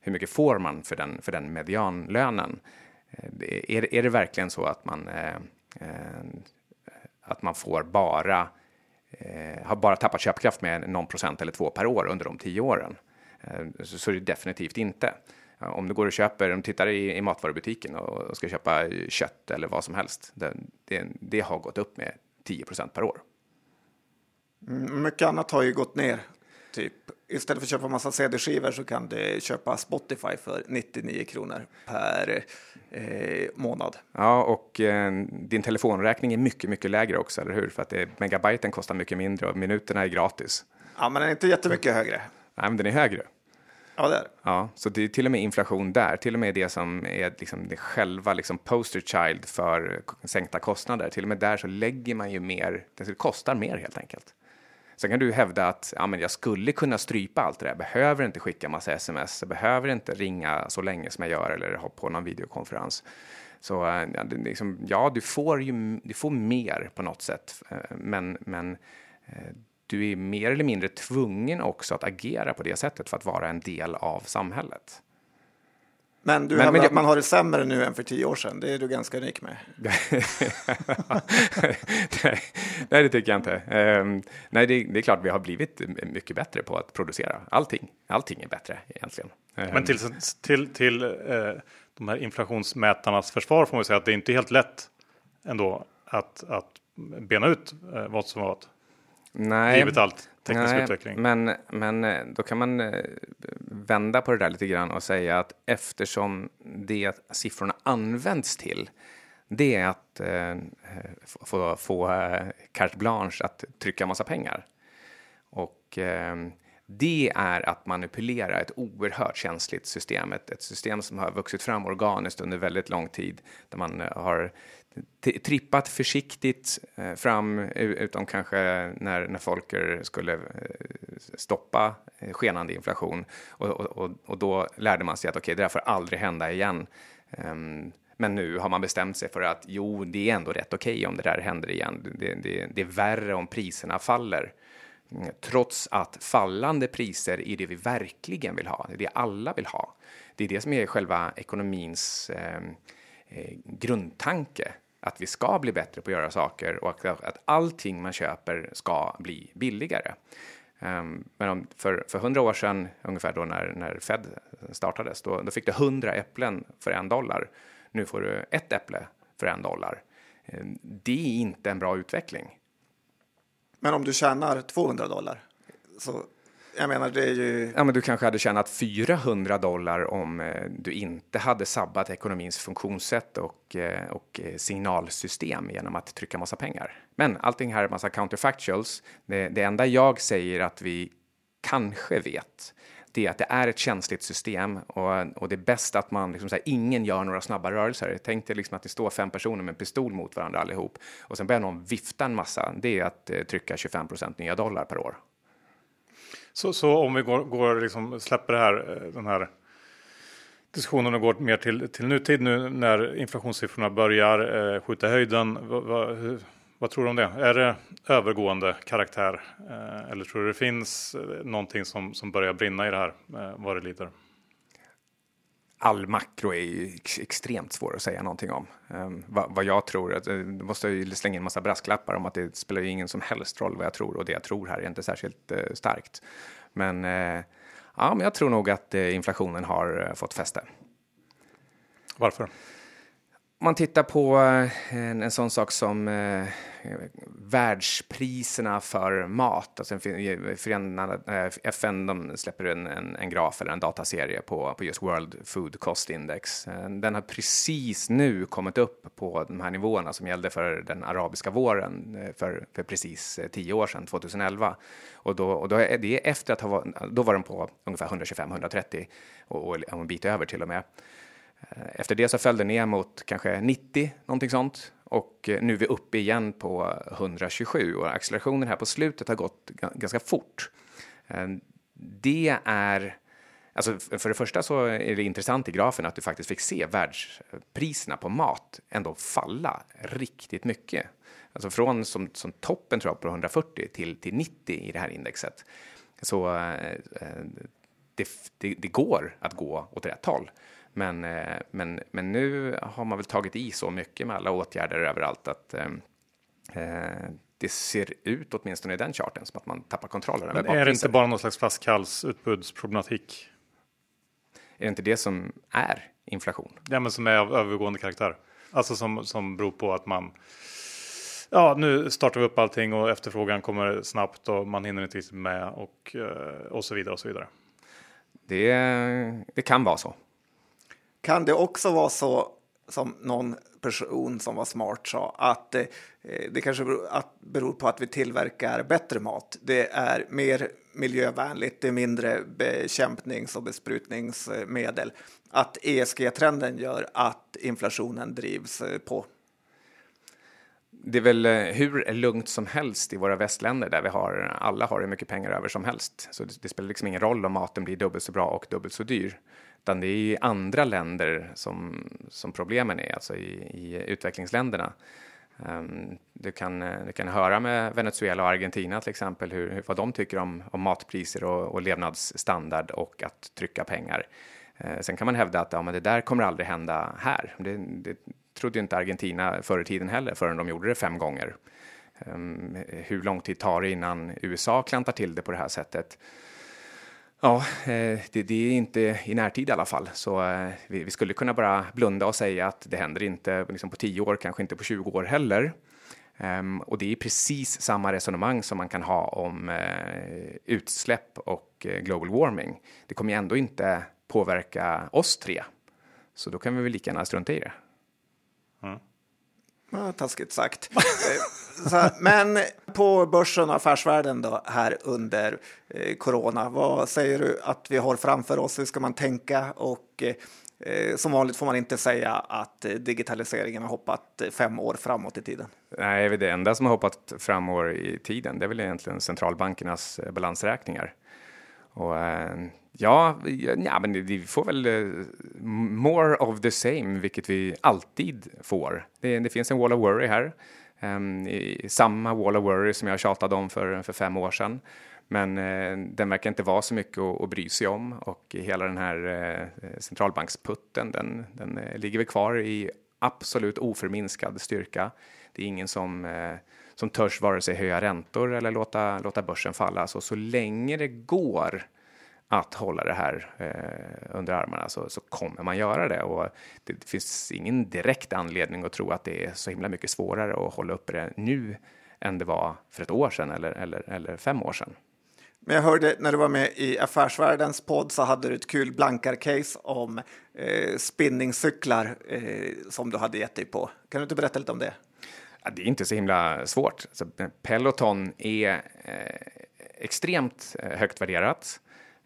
Hur mycket får man för den, för den medianlönen? Eh, är, är det verkligen så att man, eh, eh, att man får bara, eh, har bara tappat köpkraft med någon procent eller två per år under de tio åren? så, så är det definitivt inte. Om du går och köper, om du tittar i, i matvarubutiken och ska köpa kött eller vad som helst, det, det, det har gått upp med 10% per år. Mm, mycket annat har ju gått ner. Typ, istället för att köpa massa CD-skivor så kan du köpa Spotify för 99 kronor per eh, månad. Ja, och eh, din telefonräkning är mycket, mycket lägre också, eller hur? För att det, megabyten kostar mycket mindre och minuterna är gratis. Ja, men den är inte jättemycket högre. Nej, men den är högre. Ja, det är Ja, så det är till och med inflation där, till och med det som är liksom det själva liksom poster child för sänkta kostnader. Till och med där så lägger man ju mer, det kostar mer helt enkelt. Sen kan du hävda att ja, men jag skulle kunna strypa allt det där, behöver inte skicka massa sms, behöver inte ringa så länge som jag gör eller ha på någon videokonferens. Så eh, ja, det, liksom, ja du, får ju, du får mer på något sätt, eh, men, men eh, du är mer eller mindre tvungen också att agera på det sättet för att vara en del av samhället. Men du men, hävdar men, att man har det sämre nu än för tio år sedan. Det är du ganska unik med. nej, nej, det tycker jag inte. Um, nej, det, det, är klart vi har blivit mycket bättre på att producera. Allting, allting är bättre egentligen. Um, men till, till, till uh, de här inflationsmätarnas försvar får man säga att det är inte helt lätt ändå att, att bena ut uh, vad som var vad. Nej. Givet allt teknisk Nej, utveckling. Men, men eh, då kan man eh, vända på det där lite grann och säga att eftersom det siffrorna används till det är att eh, få, få eh, carte blanche att trycka massa pengar. Och eh, det är att manipulera ett oerhört känsligt system, ett, ett system som har vuxit fram organiskt under väldigt lång tid, där man har trippat försiktigt eh, fram utom kanske när, när Folker skulle eh, stoppa eh, skenande inflation och, och, och då lärde man sig att okej, okay, det där får aldrig hända igen. Ehm, men nu har man bestämt sig för att jo, det är ändå rätt okej okay om det där händer igen. Det, det, det är värre om priserna faller. Mm, trots att fallande priser är det vi verkligen vill ha, det är det alla vill ha. Det är det som är själva ekonomins eh, eh, grundtanke att vi ska bli bättre på att göra saker och att, att allting man köper ska bli billigare. Um, men om, för, för hundra år sedan, ungefär då när, när Fed startades, då, då fick du hundra äpplen för en dollar. Nu får du ett äpple för en dollar. Um, det är inte en bra utveckling. Men om du tjänar 200 dollar så jag menar, det är ju... Ja, men du kanske hade tjänat 400 dollar om eh, du inte hade sabbat ekonomins funktionssätt och, eh, och eh, signalsystem genom att trycka massa pengar. Men allting här är massa counterfactuals. Det, det enda jag säger att vi kanske vet, det är att det är ett känsligt system och, och det är bäst att man, liksom, så här, ingen gör några snabba rörelser. Tänk dig liksom att det står fem personer med en pistol mot varandra allihop och sen börjar någon vifta en massa. Det är att eh, trycka 25% nya dollar per år. Så, så om vi går, går liksom, släpper det här, eh, den här diskussionen och går mer till, till nutid nu när inflationssiffrorna börjar eh, skjuta höjden. Vad, va, hur, vad, tror du om det? Är det övergående karaktär? Eh, eller tror du det finns eh, någonting som, som börjar brinna i det här eh, vad det lider? All makro är ju extremt svår att säga någonting om. Um, vad, vad, jag tror, att, uh, måste ju slänga in massa brasklappar om att det spelar ju ingen som helst roll vad jag tror och det jag tror här är inte särskilt uh, starkt. Men uh, ja, men jag tror nog att inflationen har fått fäste. Varför? Om man tittar på eh, en, en sån sak som eh, världspriserna för mat. Alltså förenade, eh, FN de släpper en, en, en, graf eller en dataserie på, på just World Food Cost Index. Den har precis nu kommit upp på de här nivåerna som gällde för den arabiska våren för, för precis tio år sedan, 2011. Och, då, och då är det efter att ha, då var den på ungefär 125-130 och, och en bit över till och med. Eh, efter det så föll den ner mot kanske 90, någonting sånt. Och eh, nu är vi uppe igen på 127 och accelerationen här på slutet har gått ganska fort. Eh, det är Alltså för det första så är det intressant i grafen att du faktiskt fick se världspriserna på mat ändå falla riktigt mycket. Alltså från som, som toppen tror jag på 140 till, till 90 i det här indexet. Så det, det, det går att gå åt rätt håll. Men, eh, men, men nu har man väl tagit i så mycket med alla åtgärder överallt att eh, eh det ser ut, åtminstone i den charten, som att man tappar kontrollen Men är det inte bara någon slags flaskhalsutbudsproblematik? Är det inte det som är inflation? Ja, men som är av övergående karaktär. Alltså som, som beror på att man Ja, nu startar vi upp allting och efterfrågan kommer snabbt och man hinner inte riktigt med och, och så vidare och så vidare. Det, det kan vara så. Kan det också vara så som någon person som var smart sa att eh, det kanske beror, att, beror på att vi tillverkar bättre mat. Det är mer miljövänligt, det är mindre bekämpnings och besprutningsmedel. Att ESG-trenden gör att inflationen drivs eh, på. Det är väl eh, hur lugnt som helst i våra västländer där vi har alla har hur mycket pengar över som helst. Så det, det spelar liksom ingen roll om maten blir dubbelt så bra och dubbelt så dyr. Utan det är i andra länder som, som problemen är, alltså i, i utvecklingsländerna. Um, du, kan, eh, du kan höra med Venezuela och Argentina till exempel hur, vad de tycker om, om matpriser och, och levnadsstandard och att trycka pengar. Uh, sen kan man hävda att ja, men det där kommer aldrig hända här. Det, det trodde inte Argentina förr i tiden heller förrän de gjorde det fem gånger. Ehm, hur lång tid tar det innan USA klantar till det på det här sättet? Ja, eh, det, det, är inte i närtid i alla fall, så eh, vi, vi, skulle kunna bara blunda och säga att det händer inte liksom på 10 år, kanske inte på 20 år heller. Um, och det är precis samma resonemang som man kan ha om uh, utsläpp och uh, global warming. Det kommer ju ändå inte påverka oss tre, så då kan vi väl lika gärna strunta i det. Ja, taskigt sagt. Eh, så, men på börsen och affärsvärlden då, här under eh, corona, vad säger du att vi har framför oss? Hur ska man tänka? Och eh, som vanligt får man inte säga att eh, digitaliseringen har hoppat fem år framåt i tiden. Nej, det enda som har hoppat fem år i tiden, det är väl egentligen centralbankernas eh, balansräkningar. Och eh, Ja, ja men vi får väl eh, more of the same, vilket vi alltid får. Det, det finns en wall of worry här. Um, i, samma wall of worry som jag tjatade om för, för fem år sedan. Men eh, den verkar inte vara så mycket att, att bry sig om och hela den här eh, centralbanksputten, den, den eh, ligger väl kvar i absolut oförminskad styrka. Det är ingen som, eh, som törs vare sig höja räntor eller låta, låta börsen falla. Så, så länge det går att hålla det här eh, under armarna så, så kommer man göra det. Och det finns ingen direkt anledning att tro att det är så himla mycket svårare att hålla uppe det nu än det var för ett år sedan eller, eller, eller fem år sedan. Men jag hörde när du var med i Affärsvärldens podd så hade du ett kul blankar-case om eh, spinningcyklar eh, som du hade gett dig på. Kan du inte berätta lite om det? Ja, det är inte så himla svårt. Alltså, Peloton är eh, extremt eh, högt värderat.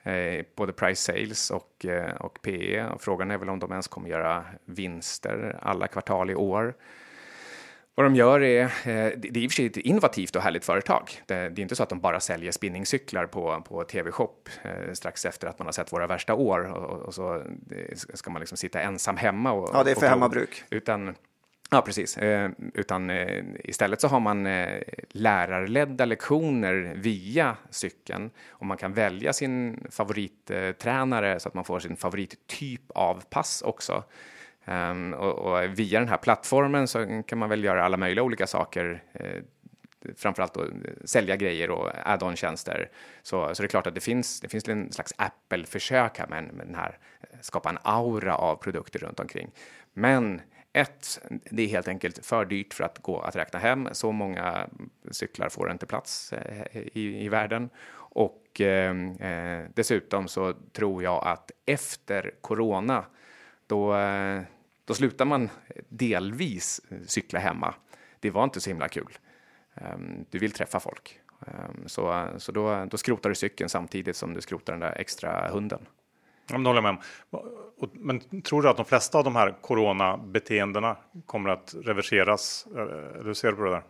Eh, både price sales och, eh, och PE. Och frågan är väl om de ens kommer göra vinster alla kvartal i år. Vad de gör är, eh, det är i och för sig ett innovativt och härligt företag. Det, är inte så att de bara säljer spinningcyklar på, på TV-shop strax efter att man har sett våra värsta år och, och så ska man liksom sitta ensam hemma. Och, ja, det är för hemmabruk. Utan Ja, precis. Eh, utan eh, istället så har man eh, lärarledda lektioner via cykeln och man kan välja sin favorittränare så att man får sin favorittyp av pass också. Um, och, och, via den här plattformen så kan man väl göra alla möjliga olika saker. Eh, framförallt då eh, sälja grejer och add-on-tjänster. Så, så det är klart att det finns, det finns en slags Apple-försök här med, med den här, eh, skapa en aura av produkter runt omkring. Men ett, det är helt enkelt för dyrt för att gå att räkna hem. Så många cyklar får inte plats eh, i, i världen. Och eh, eh, dessutom så tror jag att efter corona, då, eh, då slutar man delvis cykla hemma. Det var inte så himla kul. Ehm, du vill träffa folk. Ehm, så så då, då skrotar du cykeln samtidigt som du skrotar den där extra hunden. Ja, det håller jag med om. Men tror du att de flesta av de här coronabeteendena kommer att reverseras? Hur ser du på det där?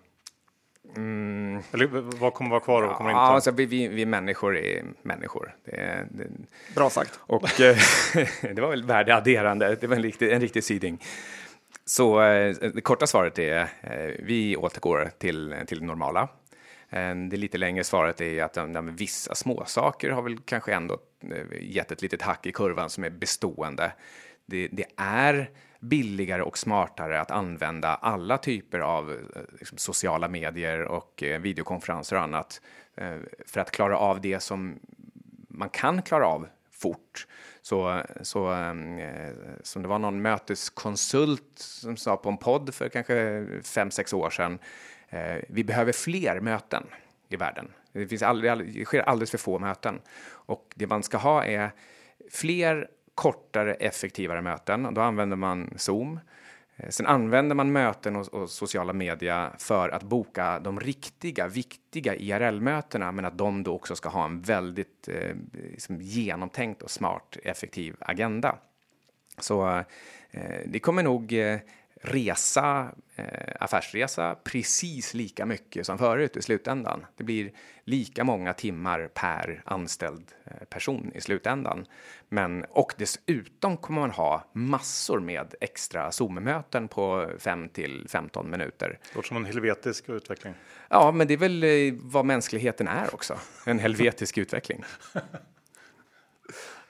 Mm. Eller vad kommer vara kvar och vad kommer ja, inte? Alltså, vi, vi, vi människor är människor. Det, det, Bra sagt. Och eh, det var väl värdeadderande. Det var en riktig, en riktig syding. Så eh, det korta svaret är eh, vi återgår till, till det normala. Ehm, det lite längre svaret är att ja, vissa småsaker har väl kanske ändå eh, gett ett litet hack i kurvan som är bestående. Det, det är billigare och smartare att använda alla typer av eh, liksom, sociala medier och eh, videokonferenser och annat eh, för att klara av det som man kan klara av fort. Så, så ehm, eh, som det var någon möteskonsult som sa på en podd för kanske fem, sex år sedan Eh, vi behöver fler möten i världen. Det, finns aldrig, det sker alldeles för få möten. Och det man ska ha är fler kortare, effektivare möten. Och då använder man Zoom. Eh, sen använder man möten och, och, sociala media för att boka de riktiga, viktiga IRL-mötena, men att de då också ska ha en väldigt eh, liksom genomtänkt och smart, effektiv agenda. Så eh, det kommer nog eh, resa, eh, affärsresa precis lika mycket som förut i slutändan. Det blir lika många timmar per anställd eh, person i slutändan. Men, och dessutom kommer man ha massor med extra Zoom-möten på 5 till 15 minuter. Det låter som en helvetisk utveckling. Ja, men det är väl eh, vad mänskligheten är också. En helvetisk utveckling.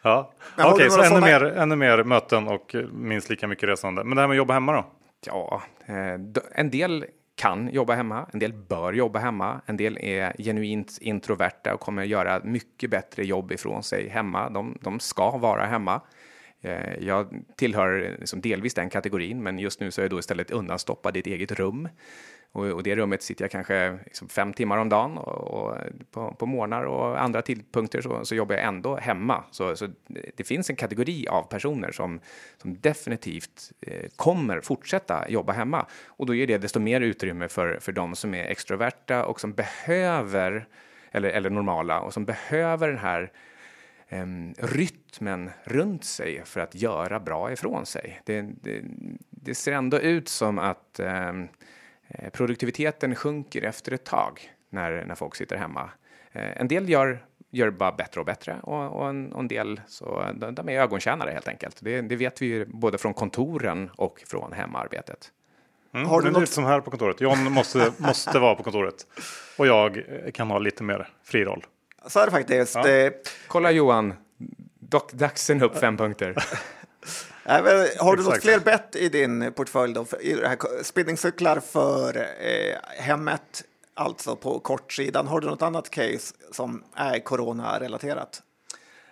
Ja, okej, okay, så ännu mer, ännu mer möten och minst lika mycket resande. Men det här med att jobba hemma då? Ja, eh, en del kan jobba hemma, en del bör jobba hemma, en del är genuint introverta och kommer göra mycket bättre jobb ifrån sig hemma. De, de ska vara hemma. Eh, jag tillhör liksom delvis den kategorin, men just nu så är jag då istället undanstoppad i ett eget rum. Och, och det rummet sitter jag kanske liksom fem timmar om dagen och, och på, på morgnar och andra tidpunkter så, så jobbar jag ändå hemma. Så, så det finns en kategori av personer som, som definitivt eh, kommer fortsätta jobba hemma och då ger det desto mer utrymme för, för de som är extroverta och som behöver eller, eller normala och som behöver den här rytmen runt sig för att göra bra ifrån sig. Det, det, det ser ändå ut som att Eh, produktiviteten sjunker efter ett tag när, när folk sitter hemma. Eh, en del gör, gör bara bättre och bättre och, och, en, och en, del så, de, de är ögontjänare helt enkelt. Det, det, vet vi ju både från kontoren och från hemarbetet. Mm, har du något som här på kontoret? John måste, måste vara på kontoret och jag kan ha lite mer fri roll. Så är det faktiskt. Ja. Kolla Johan, Dock, daxen upp fem punkter. har du något fler bett i din portfölj då? I det här, spinningcyklar för eh, hemmet, alltså på kortsidan. Har du något annat case som är corona-relaterat?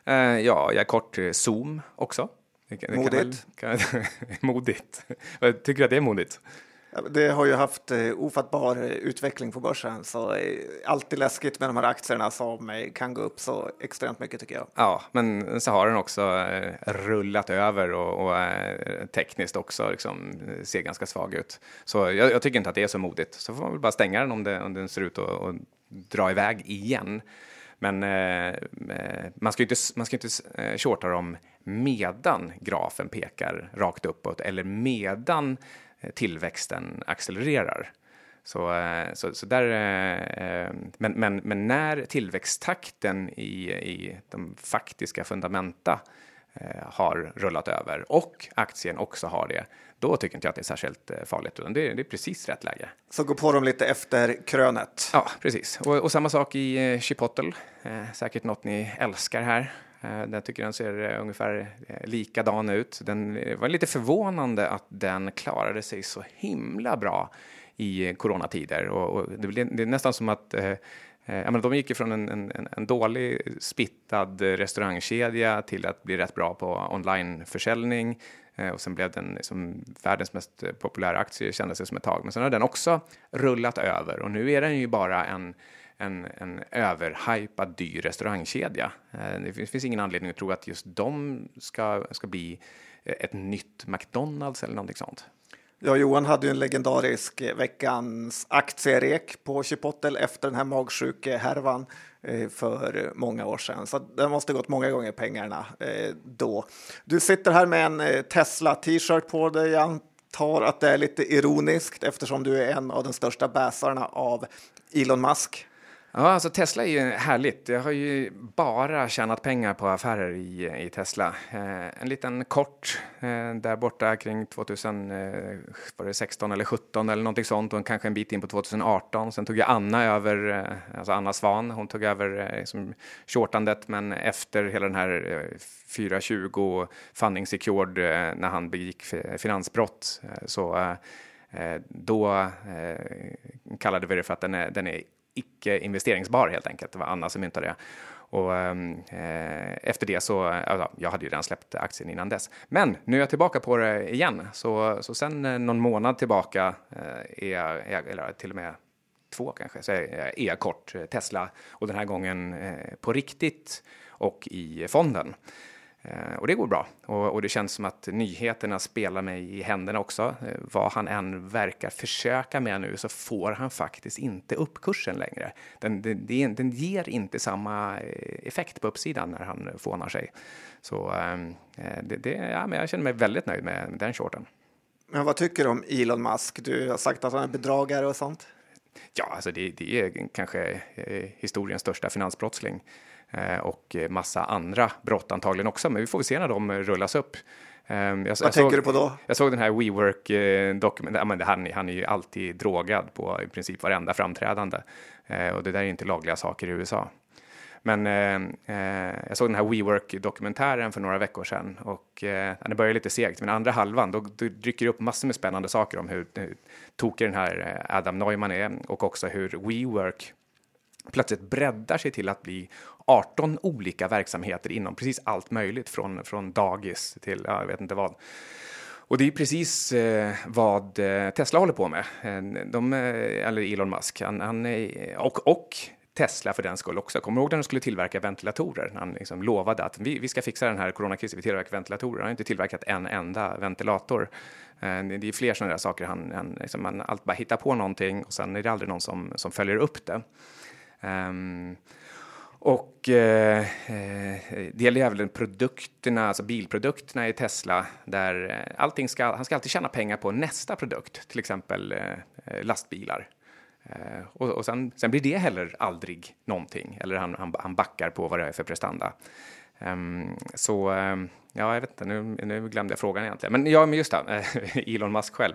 Eh, ja, jag är kort Zoom också. Det, det modigt. Kan, kan, modigt. Tycker du att det är modigt? Det har ju haft eh, ofattbar eh, utveckling på börsen, så eh, alltid läskigt med de här aktierna som kan gå upp så extremt mycket tycker jag. Ja, men så har den också rullat över och, och tekniskt också liksom, ser ganska svag ut. Så jag, jag, tycker inte att det är så modigt. Så får man väl bara stänga den om, det, om den ser ut att, och dra iväg igen. Men eh, man ska ju inte, man ska inte eh, shorta dem medan grafen pekar rakt uppåt eller medan tillväxten accelererar. Så, eh, så, så där, men, men, men när tillväxttakten i, i de faktiska fundamenta har rullat över och aktien också har det, då tycker inte jag att det är särskilt eh, farligt, utan det är, det är precis rätt läge. Så gå på dem lite efter krönet. Ja, precis. Och, och samma sak i eh, Chipotle, eh, säkert något ni älskar här. Eh, jag tycker den ser eh, ungefär eh, likadan ut. Den var lite förvånande att den klarade sig så himla bra i coronatider och, och det, det är nästan som att Eh, menar, de gick från en, en, en, dålig spittad restaurangkedja till att bli rätt bra på onlineförsäljning eh, och sen blev den liksom världens mest populära aktie kändes det som ett tag. Men sen har den också rullat över och nu är den ju bara en en, en överhypad dyr restaurangkedja. Eh, det finns, finns ingen anledning att tro att just de ska, ska bli eh, ett nytt McDonalds eller någonting sånt. Ja, Johan hade ju en legendarisk eh, veckans aktierek på Chipotle efter den här magsjukehärvan för många år sedan. Så det måste gått många gånger pengarna då. Du sitter här med en Tesla t-shirt på dig. Jag antar att det är lite ironiskt eftersom du är en av de största bäsarna av Elon Musk. Ja, alltså Tesla är ju härligt. Jag har ju bara tjänat pengar på affärer i, i Tesla. Eh, en liten kort eh, där borta kring 2016 eh, eller 17 eller någonting sånt och kanske en bit in på 2018. Sen tog jag Anna över, eh, alltså Anna Svan, hon tog över eh, liksom shortandet men efter hela den här eh, 420 funding secured eh, när han begick finansbrott eh, så eh, eh, då kallade vi det för att den är, den är icke investeringsbar helt enkelt. Det var Anna som myntade det. Och ehm, eh, efter det så, alltså, jag hade ju redan släppt aktien innan dess. Men nu är jag tillbaka på det igen. Så, så sen eh, någon månad tillbaka eh, är, jag, eller till och med två kanske, så är jag kort eh, Tesla och den här gången eh, på riktigt och i fonden. Eh, och det går bra. Och, och, det känns som att nyheterna spelar mig i händerna också. Eh, vad han än verkar försöka med nu så får han faktiskt inte upp kursen längre. Den, den, den ger inte samma eh, effekt på uppsidan när han fånar sig. Så det, det, ja, men jag känner mig väldigt nöjd med den shorten. Men vad tycker du om Elon Musk? Du har sagt att han är bedragare och sånt. Ja, alltså det, det är kanske historiens största finansbrottsling. Eh, och massa andra brott antagligen också, men vi får väl se när de rullas upp. Ehm, jag, Vad jag tänker såg, du på då? Jag såg den här WeWork-dokumentären, ja, men han, han är ju alltid drogad på i princip varenda framträdande. Eh, och det där är inte lagliga saker i USA. Men eh, eh, jag såg den här WeWork-dokumentären för några veckor sedan och eh, den börjar lite segt, men andra halvan då, då dyker det upp massor med spännande saker om hur, hur tokig den här Adam Neumann är och också hur WeWork plötsligt breddar sig till att bli 18 olika verksamheter inom precis allt möjligt från, från dagis till ja, jag vet inte vad. Och det är precis eh, vad eh, Tesla håller på med. Eh, de, eh, eller Elon Musk. Han, han, och, och Tesla för den skull också. Kommer du ihåg när de skulle tillverka ventilatorer? Han liksom lovade att vi, vi ska fixa den här coronakrisen, vi tillverkar ventilatorer. Han har inte tillverkat en enda ventilator. Det är fler sådana där saker. Han, han, liksom, man allt bara hittar på någonting och sen är det aldrig någon som, som följer upp det. Um, och eh, eh, det gäller även produkterna, alltså bilprodukterna i Tesla, där eh, allting ska, han ska alltid tjäna pengar på nästa produkt, till exempel eh, lastbilar. Eh, och, och sen, sen, blir det heller aldrig någonting, eller han, han, han backar på vad det är för prestanda. Um, så um, ja, jag vet inte, nu, nu glömde jag frågan egentligen. Men ja, men just det, Elon Musk själv.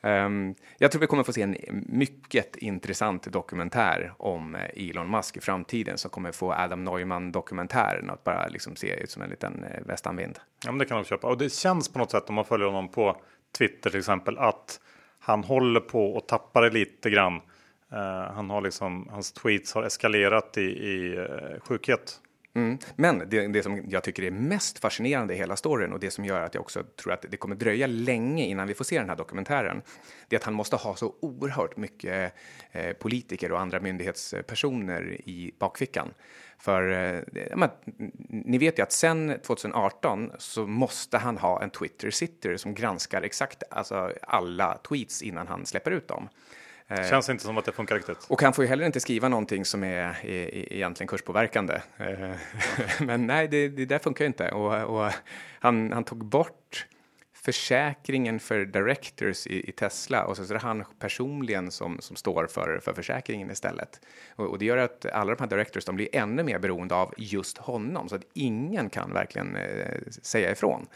Um, jag tror vi kommer få se en mycket intressant dokumentär om eh, Elon Musk i framtiden som kommer få Adam Neumann-dokumentären att bara liksom se ut som en liten eh, västanvind. Ja, men det kan de köpa. Och det känns på något sätt om man följer honom på Twitter till exempel att han håller på och tappar det lite grann. Uh, han har liksom, hans tweets har eskalerat i, i uh, sjukhet. Mm. Men det, det, som jag tycker är mest fascinerande i hela storyn och det som gör att jag också tror att det kommer dröja länge innan vi får se den här dokumentären, det är att han måste ha så oerhört mycket eh, politiker och andra myndighetspersoner i bakfickan. För eh, men, ni vet ju att sen 2018 så måste han ha en Twitter-sitter som granskar exakt alltså, alla tweets innan han släpper ut dem. Eh, Känns inte som att det funkar riktigt. Och han får ju heller inte skriva någonting som är, är, egentligen kurspåverkande. Eh, men nej, det, det där funkar ju inte. Och, och han, han, tog bort försäkringen för directors i, i, Tesla och så är det han personligen som, som står för, för försäkringen istället. Och, och, det gör att alla de här directors de blir ännu mer beroende av just honom så att ingen kan verkligen eh, säga ifrån.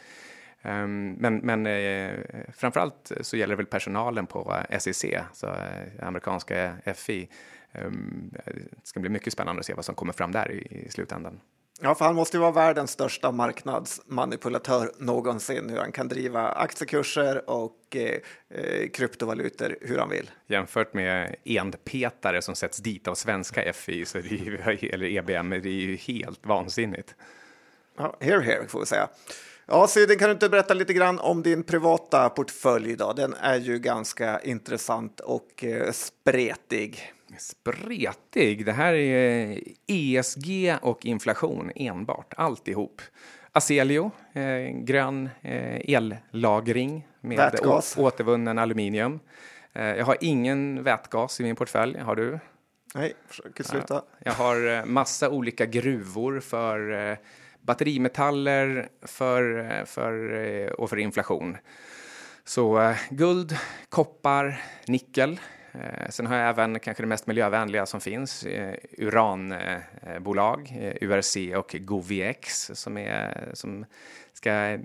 Um, men men eh, framförallt så gäller det väl personalen på SEC, så eh, amerikanska FI. Um, det ska bli mycket spännande att se vad som kommer fram där i, i slutändan. Ja, för han måste ju vara världens största marknadsmanipulatör någonsin. Hur han kan driva aktiekurser och eh, eh kryptovalutor hur han vill. Jämfört med enpetare som sätts dit av svenska FI så det ju, eller EBM, det är ju helt vansinnigt. Ja, here, here får vi säga. Ja, Sydin, kan du inte berätta lite grann om din privata portfölj? Då? Den är ju ganska intressant och eh, spretig. Spretig? Det här är ESG och inflation enbart, alltihop. Aselio, eh, grön eh, ellagring med vätgas. återvunnen aluminium. Eh, jag har ingen vätgas i min portfölj. Har du? Nej, försöker sluta. Jag har eh, massa olika gruvor för eh, batterimetaller för, för, eh, och för inflation. Så eh, guld, koppar, nickel. Eh, sen har jag även kanske det mest miljövänliga som finns, eh, uranbolag, eh, URC och GoviX som, är, som ska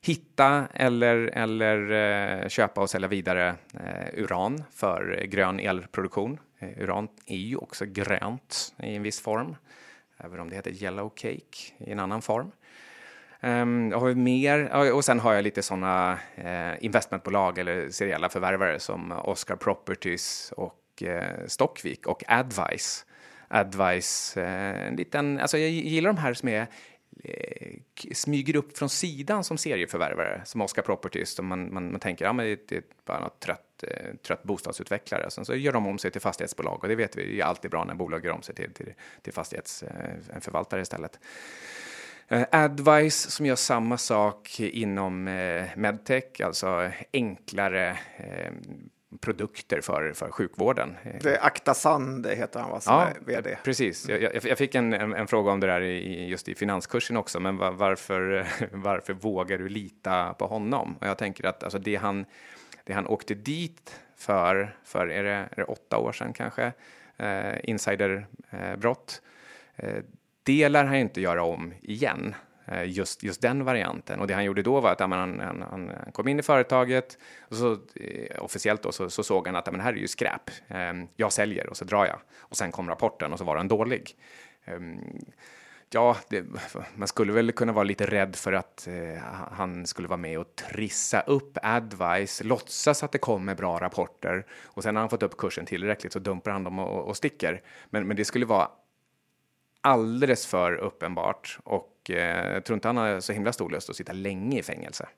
hitta eller, eller köpa och sälja vidare uran för grön elproduktion. Uran är ju också grönt i en viss form även om det heter Yellow Cake i en annan form. Um, har vi mer, och sen har jag lite sådana uh, eh, investmentbolag eller seriella förvärvare som Oscar Properties och uh, Stockvik och Advice. Advice, eh, en liten, alltså jag gillar de här som är smyger upp från sidan som serieförvärvare, som Oscar Properties. Man, man, man tänker, ja men det, det är bara något trött, eh, trött bostadsutvecklare. Sen så gör de om sig till fastighetsbolag och det vet vi, det är alltid bra när bolag gör om sig till, till, till fastighetsförvaltare eh, istället. Uh, Advice som gör samma sak inom medtech, alltså enklare produkter för, för sjukvården. Det är Akta Sand heter han va, som ja, vd? precis. Jag, jag, jag fick en, en, en, fråga om det där i, just i finanskursen också, men var, varför, varför vågar du lita på honom? Och jag tänker att alltså det, han, det han åkte dit för, för är det, är det åtta år sedan kanske, eh, insiderbrott, eh, det lär han inte göra om igen. Eh, just, just den varianten. Och det han gjorde då var att han, han, han, han kom in i företaget och så eh, officiellt då så, så, såg han att men här är ju skräp. Eh, jag säljer och så drar jag. Och sen kom rapporten och så var den dålig. Ehm, Eh, ja, det, man skulle väl kunna vara lite rädd för att eh, han skulle vara med och trissa upp Advice, låtsas att det kommer bra rapporter och sen har han fått upp kursen tillräckligt så dumpar han dem och, och sticker. Men, men det skulle vara alldeles för uppenbart och eh, jag tror inte han har så himla stor lust att sitta länge i fängelse.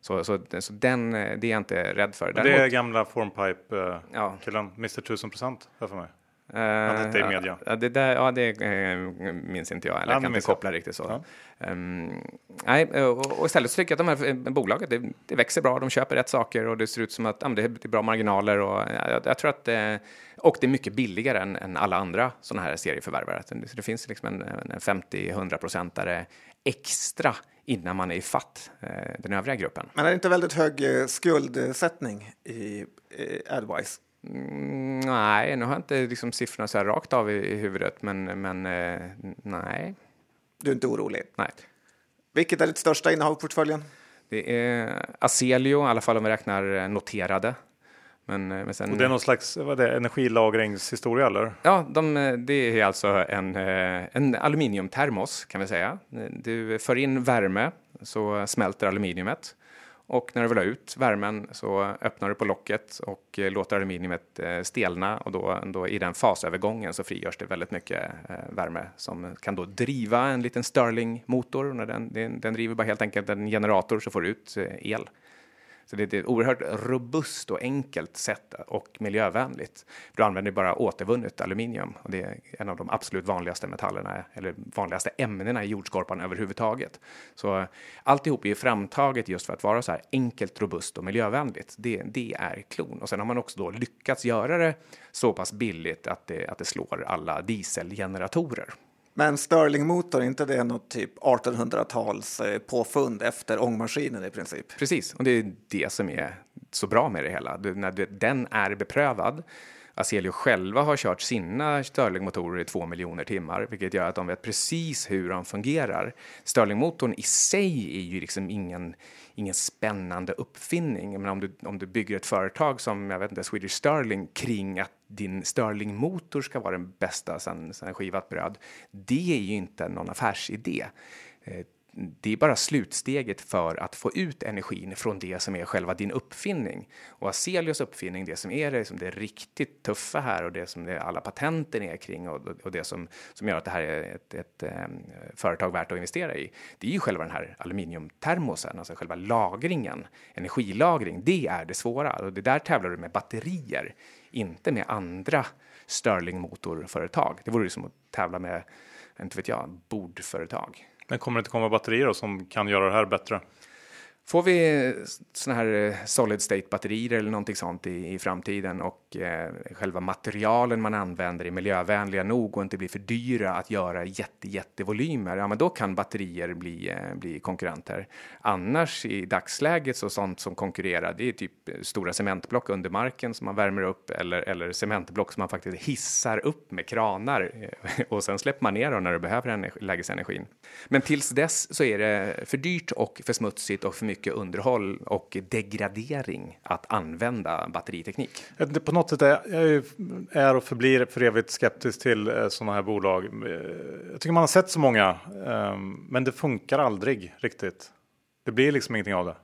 Så, så, så den, det är jag inte rädd för. Däremot, det är gamla Formpipe-killen, ja. Mr 1000 procent, för mig. Uh, Han hette i media. Ja, det, där, ja, det uh, minns inte jag, eller jag kan inte koppla riktigt så. Ja. Um, nej, och, och, istället så tycker jag att de här bolaget, det, det, växer bra, de köper rätt saker och det ser ut som att ja, det är bra marginaler och jag, jag tror att och det är mycket billigare än, än alla andra sådana här serieförvärvare. Det, det finns liksom en, en 50-100 procentare extra innan man är i fatt den övriga gruppen. Men är det inte väldigt hög skuldsättning i Advice? Mm, nej, nu har jag inte liksom siffrorna så här rakt av i, i huvudet, men, men eh, nej. Du är inte orolig? Nej. Vilket är ditt största innehav i portföljen? Det är Aselio, i alla fall om vi räknar noterade. Men, men sen, och det är någon slags vad det, energilagringshistoria eller? Ja, de, det är alltså en, en aluminiumtermos kan vi säga. Du för in värme så smälter aluminiumet och när du vill ha ut värmen så öppnar du på locket och eh, låter aluminiumet eh, stelna och då, då i den fasövergången så frigörs det väldigt mycket eh, värme som kan då driva en liten Stirling-motor. Den, den, den driver bara helt enkelt en generator så får du ut el. Så det är ett oerhört robust och enkelt sätt och miljövänligt. Du använder bara återvunnet aluminium och det är en av de absolut vanligaste metallerna eller vanligaste ämnena i jordskorpan överhuvudtaget. Så alltihop är ju framtaget just för att vara så här enkelt, robust och miljövänligt. Det, det är klon. Och sen har man också då lyckats göra det så pass billigt att det, att det slår alla dieselgeneratorer. Men Stirlingmotor, inte det något typ 1800-tals eh, påfund efter ångmaskinen i princip? Precis, och det är det som är så bra med det hela. När den är beprövad. Aselio själva har kört sina stirlingmotorer i två miljoner timmar, vilket gör att de vet precis hur de fungerar. Stirlingmotorn i sig är ju liksom ingen, ingen spännande uppfinning. Men om du, om du bygger ett företag som jag vet inte, Swedish Sterling kring att din Stirling-motor ska vara den bästa sen, sen skivat bröd, det är ju inte någon affärsidé eh, det är bara slutsteget för att få ut energin från det som är själva din uppfinning. Och Aselios uppfinning, det som är det, som det riktigt tuffa här och det som det alla patenten är kring och, och det som, som gör att det här är ett, ett, ett företag värt att investera i, det är ju själva den här aluminiumtermosen, alltså själva lagringen, energilagring, det är det svåra. Och det där tävlar du med batterier, inte med andra Stirling-motorföretag. Det vore ju som att tävla med, inte vet jag, bordföretag. Men kommer det inte komma batterier då som kan göra det här bättre? Får vi såna här eh, solid state batterier eller någonting sånt i, i framtiden och eh, själva materialen man använder är miljövänliga nog och inte blir för dyra att göra jätte, jättevolymer, ja men då kan batterier bli, eh, bli konkurrenter. Annars i dagsläget så sånt som konkurrerar, det är typ eh, stora cementblock under marken som man värmer upp eller, eller cementblock som man faktiskt hissar upp med kranar eh, och sen släpper man ner dem när du behöver energi, lägesenergin. Men tills dess så är det för dyrt och för smutsigt och för mycket mycket underhåll och degradering att använda batteriteknik. På något sätt är jag är och förblir för evigt skeptisk till eh, sådana här bolag. Eh, jag tycker man har sett så många, ehm, men det funkar aldrig riktigt. Det blir liksom ingenting av det.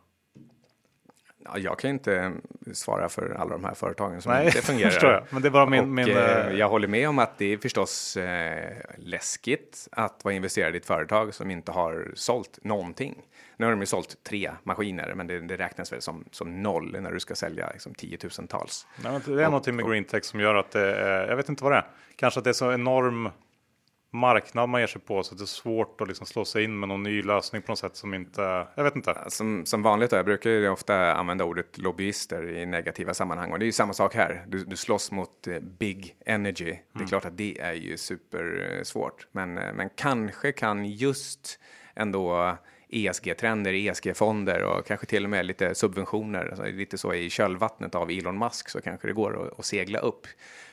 Ja, jag kan inte svara för alla de här företagen som Nej, inte fungerar. jag. Men det bara min, och, min, eh, jag håller med om att det är förstås eh, läskigt att vara investerad i ett företag som inte har sålt någonting. Nu har de ju sålt tre maskiner, men det, det räknas väl som, som noll när du ska sälja liksom, tiotusentals. Nej, det är och, någonting med Greentech som gör att det är, jag vet inte vad det är, kanske att det är så enorm marknad man ger sig på så det är svårt att liksom slå sig in med någon ny lösning på något sätt som inte, jag vet inte. Som, som vanligt, då, jag brukar ju ofta använda ordet lobbyister i negativa sammanhang och det är ju samma sak här. Du, du slåss mot eh, big energy. Mm. Det är mm. klart att det är ju supersvårt, men, eh, men kanske kan just ändå ESG-trender, ESG-fonder och kanske till och med lite subventioner, alltså lite så i kölvattnet av Elon Musk så kanske det går att, att segla upp.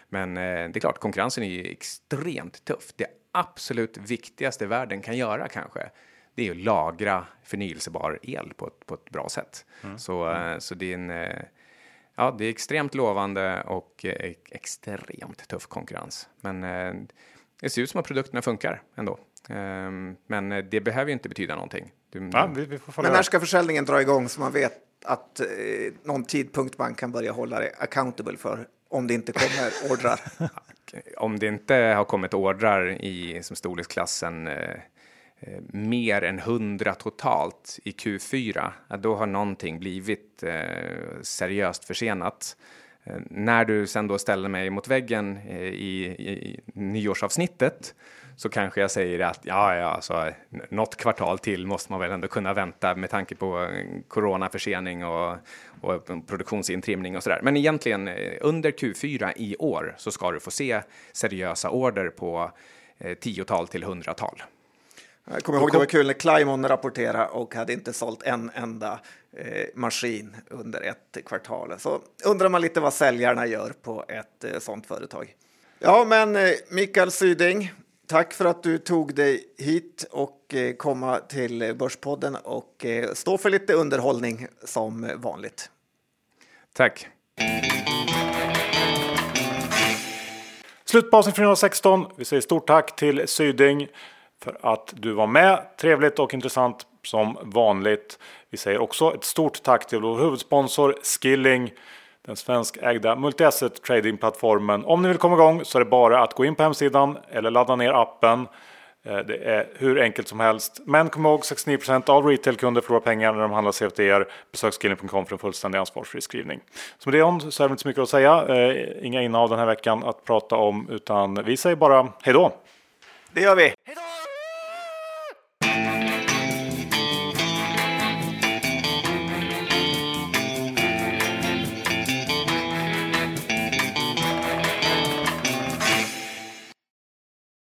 Men eh, det är klart, konkurrensen är ju extremt tuff. Det absolut viktigaste världen kan göra kanske, det är att lagra förnyelsebar el på ett, på ett bra sätt. Mm. Så, mm. så det är en eh, Ja, det är extremt lovande och eh, extremt tuff konkurrens. Men eh, det ser ut som att produkterna funkar ändå. Ehm, men det behöver ju inte betyda någonting. Du, ja, vi, vi men när ska försäljningen dra igång så man vet att eh, någon tidpunkt man kan börja hålla det accountable för om det inte kommer ordrar? om det inte har kommit ordrar i som storleksklassen eh, eh mer än 100 totalt i Q4, då har någonting blivit eh, seriöst försenat. Eh, när du sen då ställer mig mot väggen eh, i, i nyårsavsnittet så kanske jag säger att ja, ja, alltså, något kvartal till måste man väl ändå kunna vänta med tanke på coronaförsening och, och produktionsintrimning och sådär. Men egentligen eh, under Q4 i år så ska du få se seriösa order på eh, tiotal till hundratal. Jag kommer ihåg det var kul när Climon rapporterade och hade inte sålt en enda eh, maskin under ett kvartal. Så undrar man lite vad säljarna gör på ett eh, sånt företag. Ja, men eh, Mikael Syding, tack för att du tog dig hit och eh, komma till Börspodden och eh, stå för lite underhållning som vanligt. Tack. Slut på avsnitt 416. Vi säger stort tack till Syding för att du var med. Trevligt och intressant som vanligt. Vi säger också ett stort tack till vår huvudsponsor Skilling. Den svenskägda multi-asset tradingplattformen. Om ni vill komma igång så är det bara att gå in på hemsidan eller ladda ner appen. Eh, det är hur enkelt som helst. Men kom ihåg 69% av retailkunder förlorar pengar när de handlar CFDR. Besök skilling.com för en fullständig ansvarsfri skrivning. Så med det så är det inte så mycket att säga. Eh, inga innehav den här veckan att prata om utan vi säger bara hej då. Det gör vi.